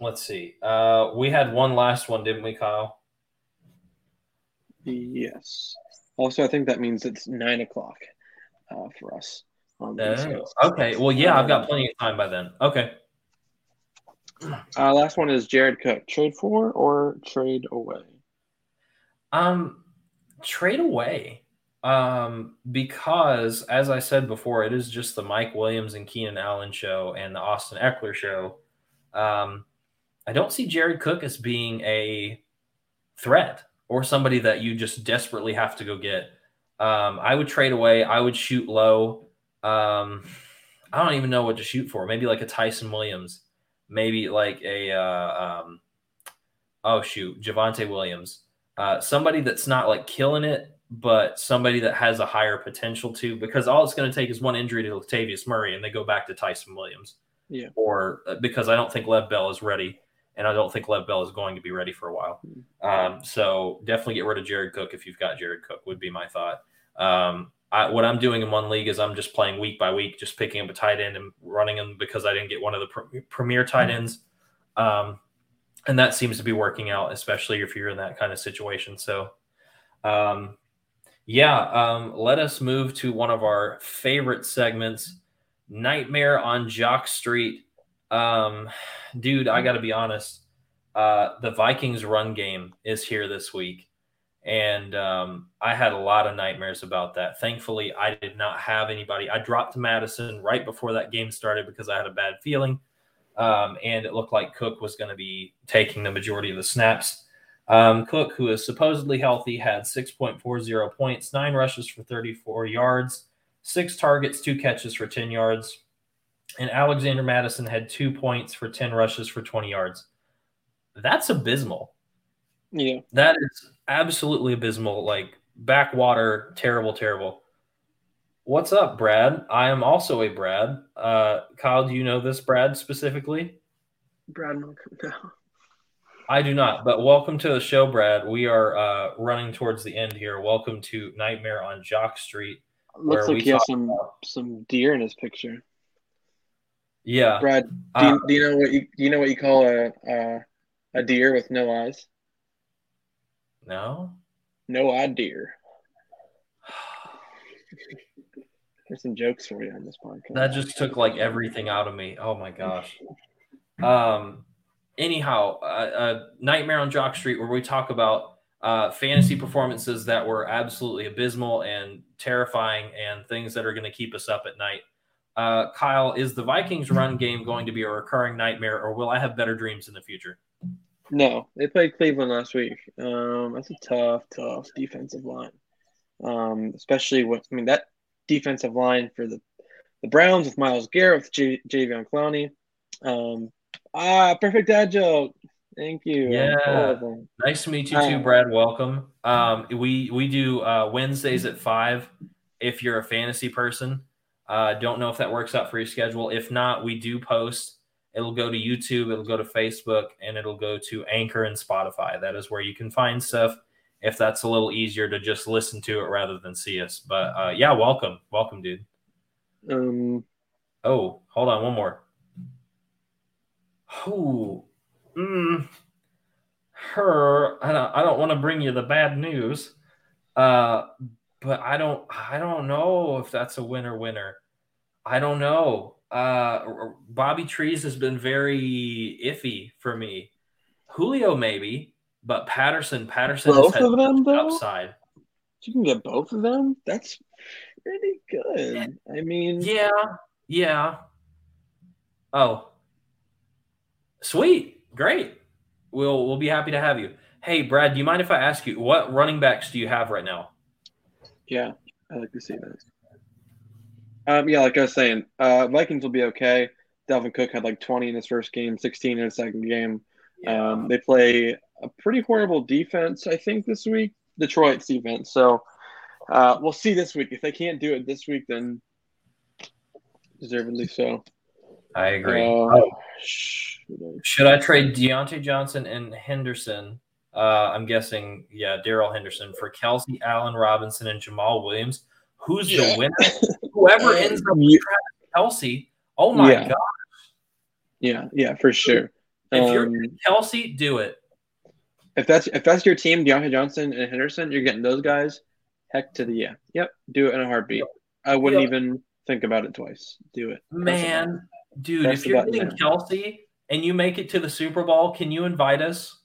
let's see. Uh, we had one last one, didn't we, Kyle? Yes. Also, I think that means it's nine o'clock uh, for us. Uh, okay. Well, yeah, I've got plenty of time by then. Okay. Uh, last one is Jared Cook. Trade for or trade away? Um, trade away. Um, because as I said before, it is just the Mike Williams and Keenan Allen show and the Austin Ekeler show. Um, I don't see Jared Cook as being a threat or somebody that you just desperately have to go get. Um, I would trade away. I would shoot low. Um, I don't even know what to shoot for. Maybe like a Ty'Son Williams maybe like a uh, um, oh shoot, Javonte Williams, uh, somebody that's not like killing it, but somebody that has a higher potential to. Because all it's going to take is one injury to Latavius Murray, and they go back to Ty'Son Williams. Yeah. Or uh, because I don't think Lev Bell is ready, and I don't think Lev Bell is going to be ready for a while. Um, so definitely get rid of Jared Cook if you've got Jared Cook. Would be my thought. Um, I, what I'm doing in one league is I'm just playing week by week, just picking up a tight end and running them because I didn't get one of the pr- premier tight ends. Um, and that seems to be working out, especially if you're in that kind of situation. So, um, yeah, um, let us move to one of our favorite segments Nightmare on Jock Street. Um, dude, I got to be honest. Uh, the Vikings run game is here this week. And um, I had a lot of nightmares about that. Thankfully, I did not have anybody. I dropped Mattison right before that game started because I had a bad feeling. Um, and it looked like Cook was going to be taking the majority of the snaps. Um, Cook, who is supposedly healthy, had 6.40 points, nine rushes for 34 yards, six targets, two catches for 10 yards. And Alexander Mattison had two points for 10 rushes for 20 yards. That's abysmal. Yeah. That is absolutely abysmal. Like backwater, terrible, terrible. What's up, Brad? I am also a Brad. Uh, Kyle, do you know this Brad specifically? Brad, no. I do not, but welcome to the show, Brad. We are uh, running towards the end here. Welcome to Nightmare on Jock Street. Looks like he has some about... some deer in his picture. Yeah, Brad. Do you, uh, do you know what you do you know what you call a a, a deer with no eyes? No. No eye deer. There's some jokes for you on this podcast. That just took like everything out of me. Oh my gosh. Um. Anyhow, uh, Nightmare on Jock Street, where we talk about uh, fantasy performances that were absolutely abysmal and terrifying, and things that are going to keep us up at night. Uh, Kyle, is the Vikings run game going to be a recurring nightmare, or will I have better dreams in the future? No, they played Cleveland last week. Um, that's a tough, tough defensive line. Um, especially with, I mean, that defensive line for the, the Browns with Myles Garrett, with J- Jadeveon Clowney. Um, ah, perfect dad joke. Thank you. Yeah. Nice to meet you too, Brad. Welcome. Um, we we do uh, Wednesdays at five. If you're a fantasy person, uh, don't know if that works out for your schedule. If not, we do post. It'll go to YouTube, it'll go to Facebook, and it'll go to Anchor and Spotify. That is where you can find stuff. If that's a little easier to just listen to it rather than see us. But uh, yeah, welcome, welcome, dude. Um. Oh, hold on, one more. Oh, mm, her. I don't. I don't want to bring you the bad news. Uh, but I don't. I don't know if that's a winner. Winner. I don't know. Uh, Bobby Trees has been very iffy for me. Julio maybe, but Patterson. Patterson both of them though. Upside. You can get both of them. That's pretty good. I mean, yeah, yeah. Oh, sweet, great. We'll we'll be happy to have you. Hey, Brad, do you mind if I ask you what running backs do you have right now? Yeah, I like to see that. Um, yeah, like I was saying, uh, Vikings will be okay. Dalvin Cook had like 20 in his first game, 16 in his second game. Yeah. Um, they play a pretty horrible defense, I think, this week, Detroit's defense. So uh, we'll see this week. If they can't do it this week, then deservedly so. I agree. Uh, oh. Should I trade Diontae Johnson and Henderson? Uh, I'm guessing, yeah, Darrell Henderson for Kelce Allen Robinson, and Jamaal Williams. Who's yeah. the winner? Whoever ends up with Kelce. oh my yeah. gosh. Yeah, yeah, for sure. If um, you're Kelce, do it. If that's if that's your team, Diontae Johnson and Henderson, you're getting those guys. Heck to the yeah. Yep, do it in a heartbeat. I wouldn't yep. even think about it twice. Do it. Man, dude, if you're getting man. Kelce and you make it to the Super Bowl, can you invite us?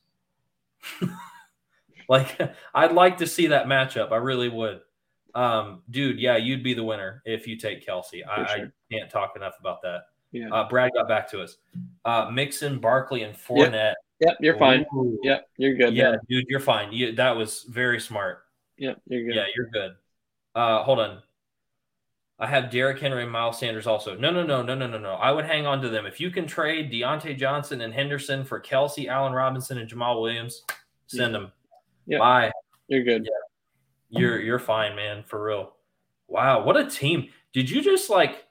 like, I'd like to see that matchup. I really would. Um, dude, yeah, you'd be the winner if you take Kelce. I, sure. I, can't talk enough about that. Yeah. Uh, Brad got back to us. Uh, Mixon, Barkley, and Fournette. Yep, yep you're fine. Ooh. Yep, you're good. Yeah, man. dude, you're fine. You, that was very smart. Yep, you're good. Yeah, you're good. Uh, hold on. I have Derrick Henry and Miles Sanders also. No, no, no, no, no, no, no. I would hang on to them. If you can trade Diontae Johnson and Henderson for Kelce, Allen Robinson, and Jamaal Williams, send them. Yeah. Bye. You're good. Yeah. You're you're fine, man, for real. Wow, what a team. Did you just like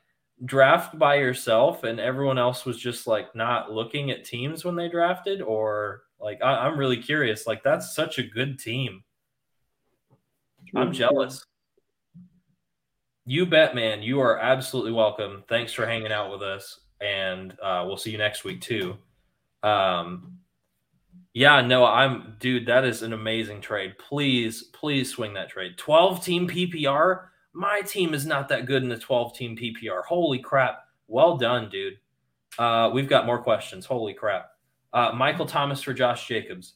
draft by yourself and everyone else was just like not looking at teams when they drafted or like I, am really curious like that's such a good team i'm jealous you bet man you are absolutely welcome thanks for hanging out with us and uh, we'll see you next week too um yeah no i'm dude that is an amazing trade please please swing that trade 12 team ppr my team is not that good in the 12 team PPR. Holy crap. Well done, dude. Uh, we've got more questions. Holy crap. Uh, Michael Thomas for Josh Jacobs.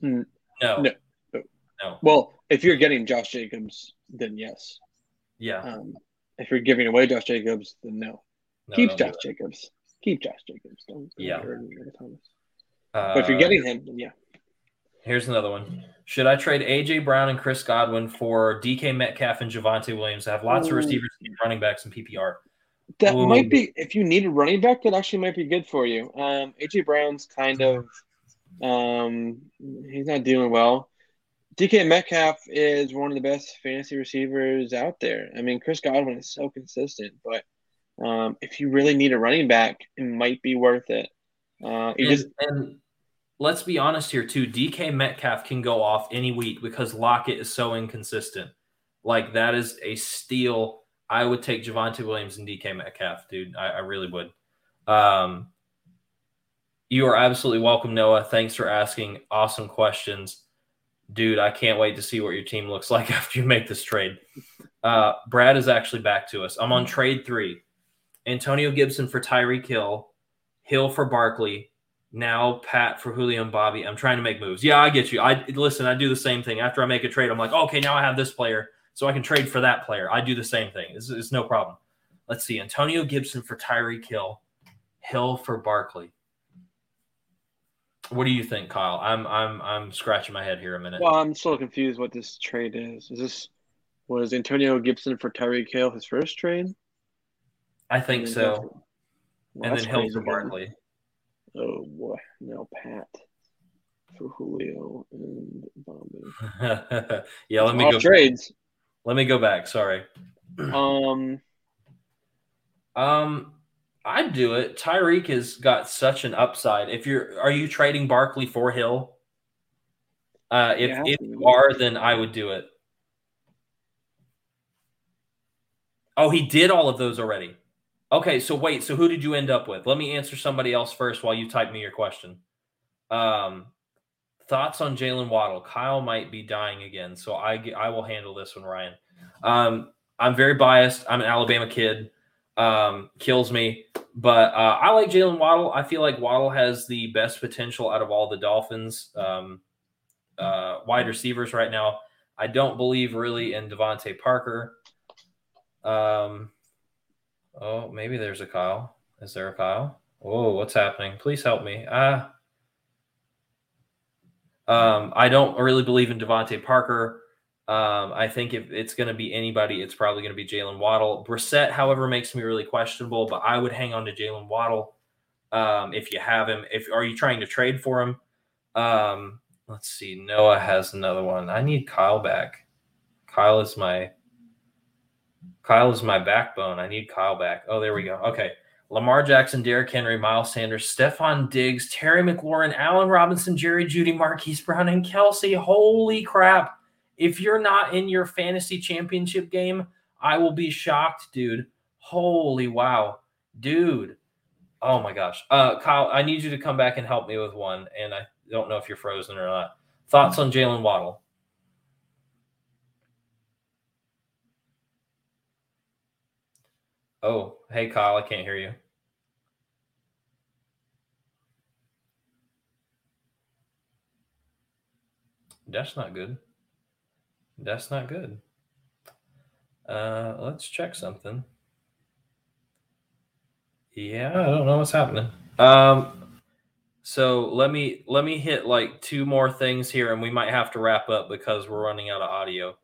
No. No. No. No. Well, if you're getting Josh Jacobs, then yes. Yeah. Um, if you're giving away Josh Jacobs, then no. No, Keep do Josh. Jacobs. Keep Josh Jacobs. Don't. don't Yeah. get rid of Michael Thomas. Uh, But if you're getting him, then yeah. here's another one. Should I trade AJ Brown and Chris Godwin for DK Metcalf and Javonte Williams I have lots of receivers and running backs in PPR? That Ooh. might be if you need a running back, that actually might be good for you. Um, AJ Brown's kind of um, he's not doing well. DK Metcalf is one of the best fantasy receivers out there. I mean, Chris Godwin is so consistent, but um, if you really need a running back, it might be worth it. Uh, And, just and let's be honest here too. DK Metcalf can go off any week because Lockett is so inconsistent. Like that is a steal. I would take Javonte Williams and DK Metcalf, dude. I, I really would. Um, you are absolutely welcome, Noah. Thanks for asking. Awesome questions, dude. I can't wait to see what your team looks like after you make this trade. Uh, Brad is actually back to us. I'm on trade three. Antonio Gibson for Tyreek Hill, Hill for Barkley, now Pat for Julio and Bobby. I'm trying to make moves. Yeah, I get you. I listen. I do the same thing. After I make a trade, I'm like, okay, now I have this player, so I can trade for that player. I do the same thing. It's, it's no problem. Let's see. Antonio Gibson for Tyreek Hill, Hill for Barkley. What do you think, Kyle? I'm I'm I'm scratching my head here a minute. well, I'm still confused what this trade is. Is this was Antonio Gibson for Tyreek Hill his first trade? I think And so. Well, and then Hill for. Barkley. Oh boy, now Pat for Julio and Bobby. yeah, let me Off go. trades. Let me go back. Sorry. Um, Um, I'd do it. Tyreek has got such an upside. If you're, are you trading Barkley for Hill? Uh, if Yeah. if you are, then I would do it. Oh, he did all of those already. Okay, so wait. So who did you end up with? Let me answer somebody else first while you type me your question. Um, thoughts on Jaylen Waddle? Kyle might be dying again, so I I will handle this one, Ryan. Um, I'm very biased. I'm an Alabama kid. Um, kills me, but uh, I like Jaylen Waddle. I feel like Waddle has the best potential out of all the Dolphins um, uh, wide receivers right now. I don't believe really in DeVante Parker. Um, oh, maybe there's a Kyle. Is there a Kyle? Oh, what's happening? Please help me. Ah. Um, I don't really believe in DeVante Parker. Um, I think if it's going to be anybody, it's probably going to be Jaylen Waddle. Brissett, however, makes me really questionable, but I would hang on to Jaylen Waddle um, if you have him. If are you trying to trade for him? Um, let's see. Noah has another one. I need Kyle back. Kyle is my Kyle is my backbone. I need Kyle back. Oh, there we go. Okay. Lamar Jackson, Derrick Henry, Miles Sanders, Stefon Diggs, Terry McLaurin, Allen Robinson, Jerry Jeudy, Marquise Brown, and Kelce. Holy crap. If you're not in your fantasy championship game, I will be shocked, dude. Holy wow. Dude. Oh my gosh. Uh Kyle, I need you to come back and help me with one. And I don't know if you're frozen or not. Thoughts on Jaylen Waddle? Oh, hey Kyle, I can't hear you. That's not good. That's not good. Uh, let's check something. Yeah, I don't know what's happening. Um, so let me let me hit like two more things here, and we might have to wrap up because we're running out of audio.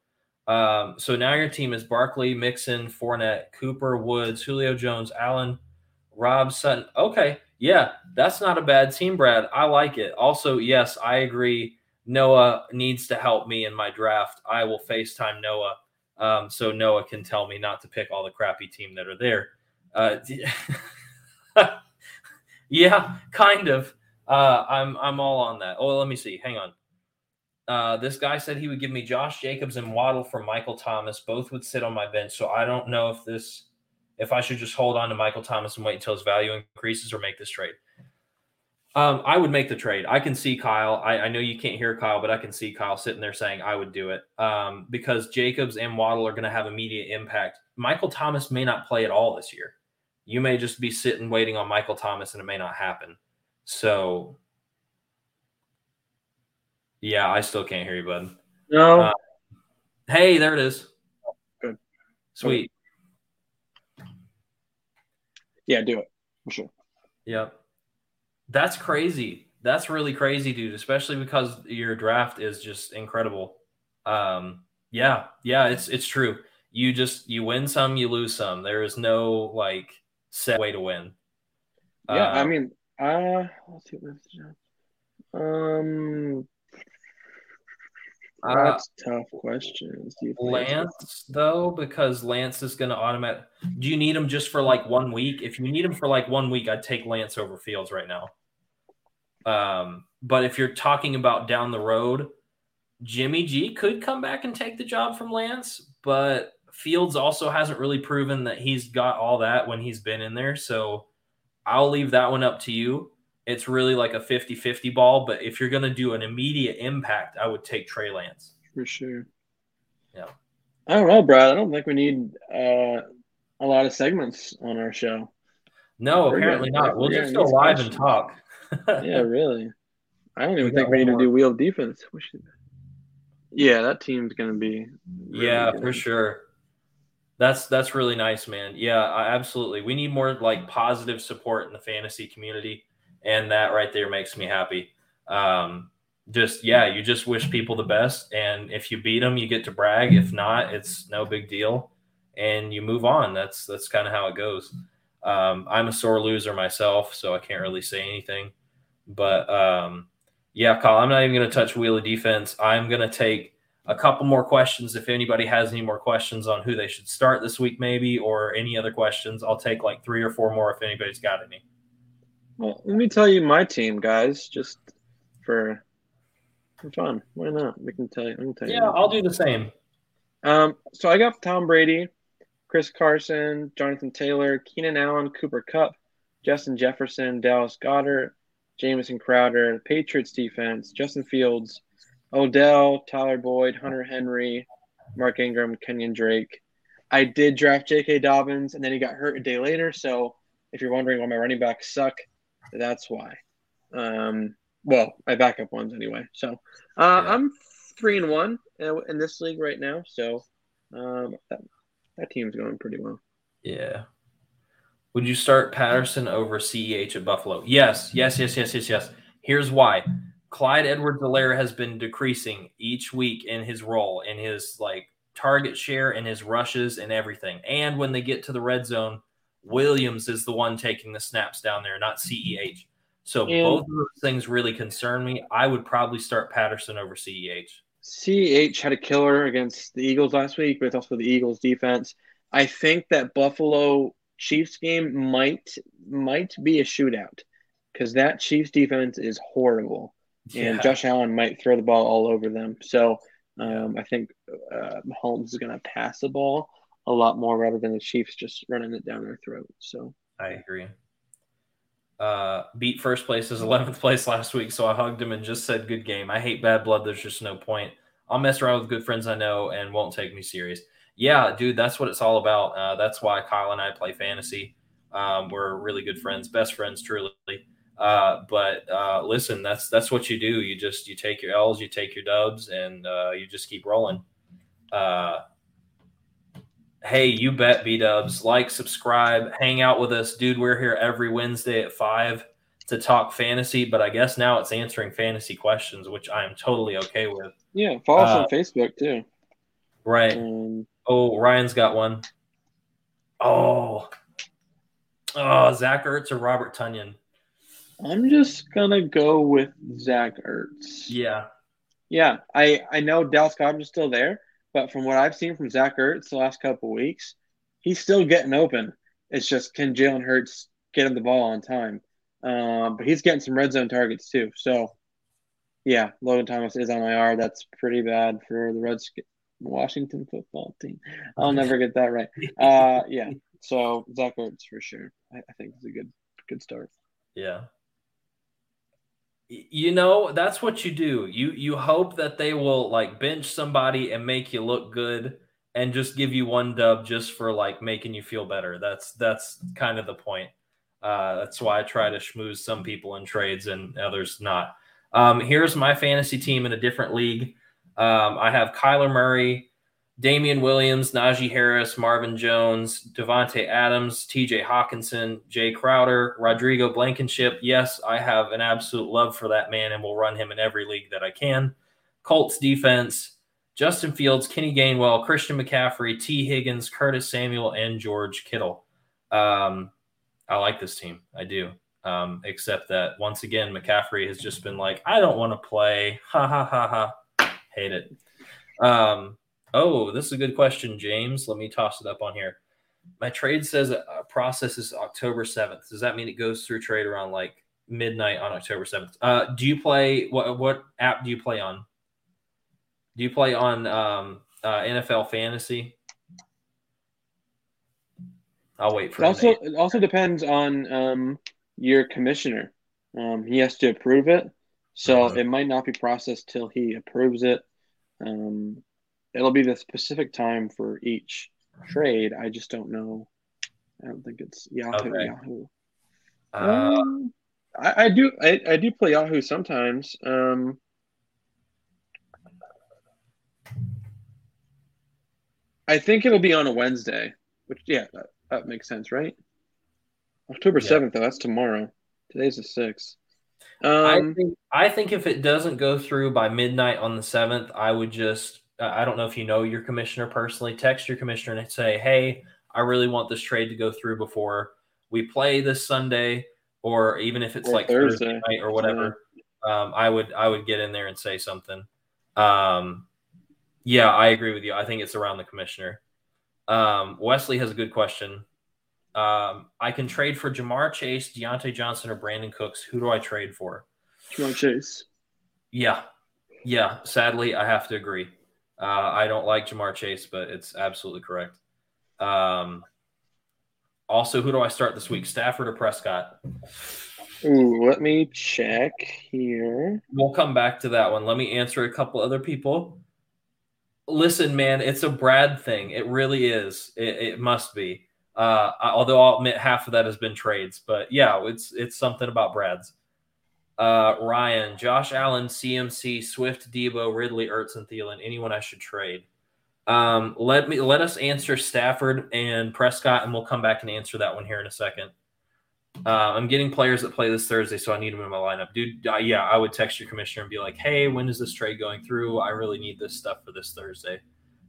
Um, so now your team is Barkley, Mixon, Fournette, Cooper, Woods, Julio Jones, Allen, Rob Sutton. Okay, yeah, that's not a bad team, Brad. I like it. Also, yes, I agree. Noah needs to help me in my draft. I will FaceTime Noah um, so Noah can tell me not to pick all the crappy team that are there. Uh, yeah, kind of. Uh, I'm I'm all on that. Oh, let me see. Hang on. Uh, this guy said he would give me Josh Jacobs and Waddle for Michael Thomas. Both would sit on my bench. So I don't know if this, if I should just hold on to Michael Thomas and wait until his value increases or make this trade. Um, I would make the trade. I can see Kyle. I, I, know you can't hear Kyle, but I can see Kyle sitting there saying I would do it um, because Jacobs and Waddle are going to have immediate impact. Michael Thomas may not play at all this year. You may just be sitting waiting on Michael Thomas, and it may not happen. So, yeah, I still can't hear you, bud. No. Uh, hey, there it is. Good. Sweet. Yeah, do it for sure. Yep. That's crazy. That's really crazy, dude, especially because your draft is just incredible. Um, yeah, yeah, it's it's true. You just you win some, you lose some. There is no like set way to win. Yeah, uh, I mean, uh let's see um that's uh, tough questions. Lance, though, because Lance is going to automatic. Do you need him just for like one week? If you need him for like one week, I'd take Lance over Fields right now. Um, but if you're talking about down the road, Jimmy G could come back and take the job from Lance, but Fields also hasn't really proven that he's got all that when he's been in there. So I'll leave that one up to you it's really like a 50-50 ball. But if you're going to do an immediate impact, I would take Trey Lance. For sure. Yeah. I don't know, Brad. I don't think we need uh, a lot of segments on our show. No, we're apparently not. We'll just go live questions. and talk. yeah, really. I don't even we think we need more. to do wheel defense. We should. Yeah, that team's going to be. Really yeah, good. for sure. That's that's really nice, man. Yeah, absolutely. We need more like positive support in the fantasy community and that right there makes me happy. Um, just yeah, you just wish people the best, and if you beat them, you get to brag. If not, it's no big deal, and you move on. That's that's kind of how it goes. Um, I'm a sore loser myself, so I can't really say anything. But um, yeah, Kyle, I'm not even going to touch wheel of defense. I'm going to take a couple more questions. If anybody has any more questions on who they should start this week, maybe, or any other questions, I'll take like three or four more if anybody's got any. Well, let me tell you my team, guys, just for for fun. Why not? We can tell you. Can tell yeah, you I'll do the same. Um, so I got Tom Brady, Chris Carson, Jonathan Taylor, Keenan Allen, Cooper Kupp, Justin Jefferson, Dallas Goedert, Jamison Crowder, Patriots defense, Justin Fields, Odell, Tyler Boyd, Hunter Henry, Mark Ingram, Kenyon Drake. I did draft J.K. Dobbins, and then he got hurt a day later. So if you're wondering why my running backs suck, that's why. Um, well, my backup ones anyway. So uh, yeah. I'm three and one in this league right now. So um, that, that team's going pretty well. Yeah. Would you start Patterson over CEH at Buffalo? Yes, yes, yes, yes, yes, yes. Here's why. Clyde Edwards-Helaire has been decreasing each week in his role, in his like target share, in his rushes and everything. And when they get to the red zone, Williams is the one taking the snaps down there, not CEH. So and both of those things really concern me. I would probably start Patterson over CEH. CEH had a killer against the Eagles last week, but it's also the Eagles defense. I think that Buffalo Chiefs game might might be a shootout because that Chiefs defense is horrible, and. Josh Allen might throw the ball all over them. So um, I think uh, Mahomes is going to pass the ball a lot more rather than the Chiefs just running it down their throat. So I agree. Uh, beat first place as 11th place last week, so I hugged him and just said, "Good game." I hate bad blood. There's just no point. I'll mess around with good friends I know and won't take me serious. Yeah, dude, that's what it's all about. Uh, that's why Kyle and I play fantasy. Um, we're really good friends, best friends, truly. Uh, but uh, listen, that's that's what you do. You just you take your L's, you take your dubs, and uh, you just keep rolling. Uh, Hey, you bet, B Dubs. Like, subscribe, hang out with us, dude. We're here every Wednesday at five to talk fantasy, but I guess now it's answering fantasy questions, which I am totally okay with. Yeah, follow us uh, on Facebook too. Right. Um, oh, Ryan's got one. Oh, oh, Zach Ertz or Robert Tonyan. I'm just gonna go with Zach Ertz. Yeah. Yeah, I I know Dallas Goedert is still there, but from what I've seen from Zach Ertz the last couple weeks, he's still getting open. It's just can Jalen Hurts get him the ball on time? Um, but he's getting some red zone targets too. So, yeah, Logan Thomas is on IR. That's pretty bad for the Reds, Washington football team. I'll never get that right. Uh, yeah. So Zach Ertz for sure. I, I think is a good good start. Yeah. You know, that's what you do. You you hope that they will like bench somebody and make you look good and just give you one dub just for like making you feel better. That's that's kind of the point. Uh, that's why I try to schmooze some people in trades and others not. Um, here's my fantasy team in a different league. Um, I have Kyler Murray, Damien Williams, Najee Harris, Marvin Jones, Davante Adams, TJ Hockenson, Jay Crowder, Rodrigo Blankenship. Yes, I have an absolute love for that man and will run him in every league that I can. Colts defense, Justin Fields, Kenny Gainwell, Christian McCaffrey, T. Higgins, Curtis Samuel, and George Kittle. Um, I like this team. I do. Um, except that once again, McCaffrey has just been like, I don't want to play. Ha ha ha ha. Hate it. Um, oh, this is a good question, James. Let me toss it up on here. My trade says a process is October 7th. Does that mean it goes through trade around like midnight on October 7th? Uh, do you play what what app do you play on? Do you play on um, uh, NFL fantasy? I'll wait for it. Also, it also depends on um, your commissioner. Um, he has to approve it, so mm-hmm. it might not be processed till he approves it. Um, it'll be the specific time for each trade. I just don't know. I don't think it's Yahoo. Okay. Yahoo. Uh, um, I, I, do. I, I do play Yahoo sometimes. Um, I think it'll be on a Wednesday, which yeah, that makes sense, right? October seventh, yeah. though. That's tomorrow. Today's the sixth. Um, I think I think if it doesn't go through by midnight on the seventh, I would just I don't know if you know your commissioner personally. Text your commissioner and say, "Hey, I really want this trade to go through before we play this Sunday, or even if it's or like Thursday. Thursday night or whatever." Um, I would I would get in there and say something. Um, yeah, I agree with you. I think it's around the commissioner. Um, Wesley has a good question. Um, I can trade for Ja'Marr Chase, Diontae Johnson, or Brandin Cooks. Who do I trade for? Ja'Marr Chase. Yeah, yeah. Sadly, I have to agree. Uh, I don't like Ja'Marr Chase, but it's absolutely correct. Um, also, who do I start this week? Stafford or Prescott? Ooh, let me check here. We'll come back to that one. Let me answer a couple other people. Listen, man, it's a Brad thing. It really is. It, it must be. Uh, although I'll admit half of that has been trades, but yeah, it's it's something about Brad's. Uh, Ryan, Josh Allen, CMC, Swift, Deebo, Ridley, Ertz, and Thielen. Anyone I should trade? Um, let me let us answer Stafford and Prescott, and we'll come back and answer that one here in a second. Uh, I'm getting players that play this Thursday, so I need them in my lineup, dude. Uh, yeah, I would text your commissioner and be like, "Hey, when is this trade going through? I really need this stuff for this Thursday."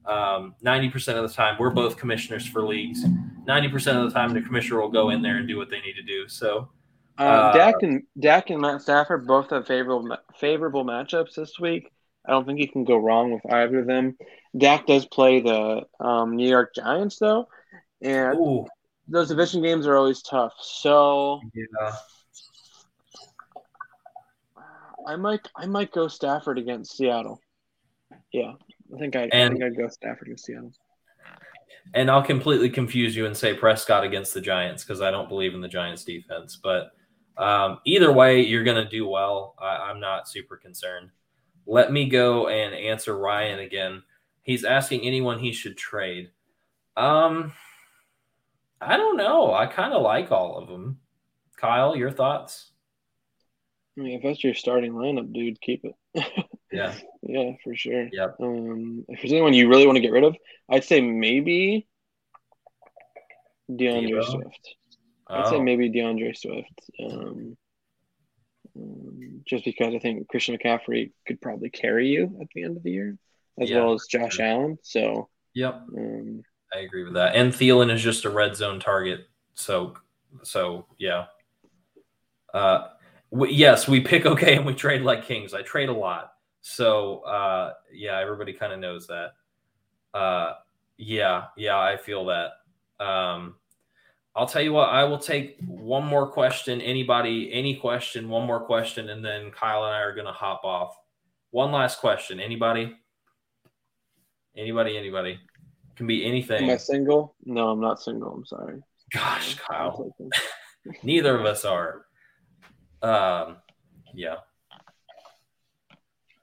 Um, 90% of the time, we're both commissioners for leagues. 90% of the time, the commissioner will go in there and do what they need to do. So, uh, Dak and Dak and Matt Stafford both have favorable favorable matchups this week. I don't think you can go wrong with either of them. Dak does play the um, New York Giants though, and Ooh. those division games are always tough. So, yeah. I might I might go Stafford against Seattle. Yeah, I think I, and, I think I'd go Stafford against Seattle. And I'll completely confuse you and say Prescott against the Giants because I don't believe in the Giants defense. But um, either way, you're going to do well. I, I'm not super concerned. Let me go and answer Ryan again. He's asking anyone he should trade. Um, I don't know. I kind of like all of them. Kyle, your thoughts? I mean, if that's your starting lineup, dude, keep it. yeah. Yeah, for sure. Yeah. Um, if there's anyone you really want to get rid of, I'd say maybe D'Andre? Swift. I'd oh. say maybe D'Andre Swift. Um, um, just because I think Christian McCaffrey could probably carry you at the end of the year, as yeah. well as Josh Allen. So, yep, um, I agree with that. And Thielen is just a red zone target. So, so yeah. Uh, we, yes, we pick okay and we trade like kings. I trade a lot. So uh, yeah, everybody kind of knows that. Uh, yeah, yeah, I feel that. Um, I'll tell you what, I will take one more question. Anybody, any question, one more question, and then Kyle and I are going to hop off. One last question. Anybody? Anybody, anybody? Can be anything. Am I single? No, I'm not single. I'm sorry. Gosh, Kyle. Neither of us are. Um, yeah.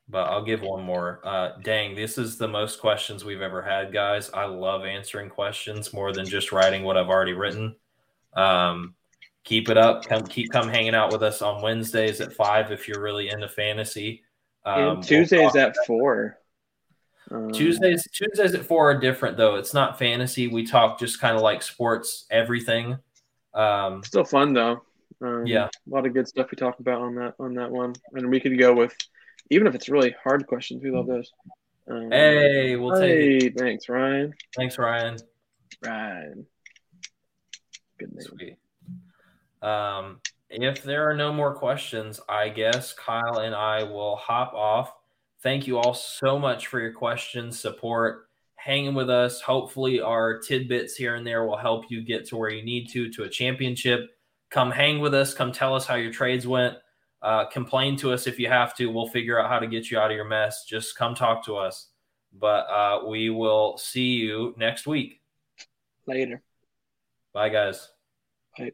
But I'll give one more. Uh, dang, this is the most questions we've ever had, guys. I love answering questions more than just writing what I've already written. Um, keep it up. Come, keep come hanging out with us on Wednesdays at five if you're really into fantasy. Um, Tuesdays we'll at four. Um, Tuesdays Tuesdays at four are different though. It's not fantasy. We talk just kind of like sports, everything. Um, Still fun though. Um, yeah, a lot of good stuff we talk about on that on that one, and we could go with even if it's really hard questions. We love those. Um, hey, we'll hey, take it. Thanks, Ryan. Thanks, Ryan. Ryan. Good name. Sweet. Um, if there are no more questions, I guess Kyle and I will hop off. Thank you all so much for your questions, support, hanging with us. Hopefully, our tidbits here and there will help you get to where you need to to a championship. Come hang with us. Come tell us how your trades went. Uh, complain to us if you have to. We'll figure out how to get you out of your mess. Just come talk to us. But uh, we will see you next week. Later. Bye, guys. Bye.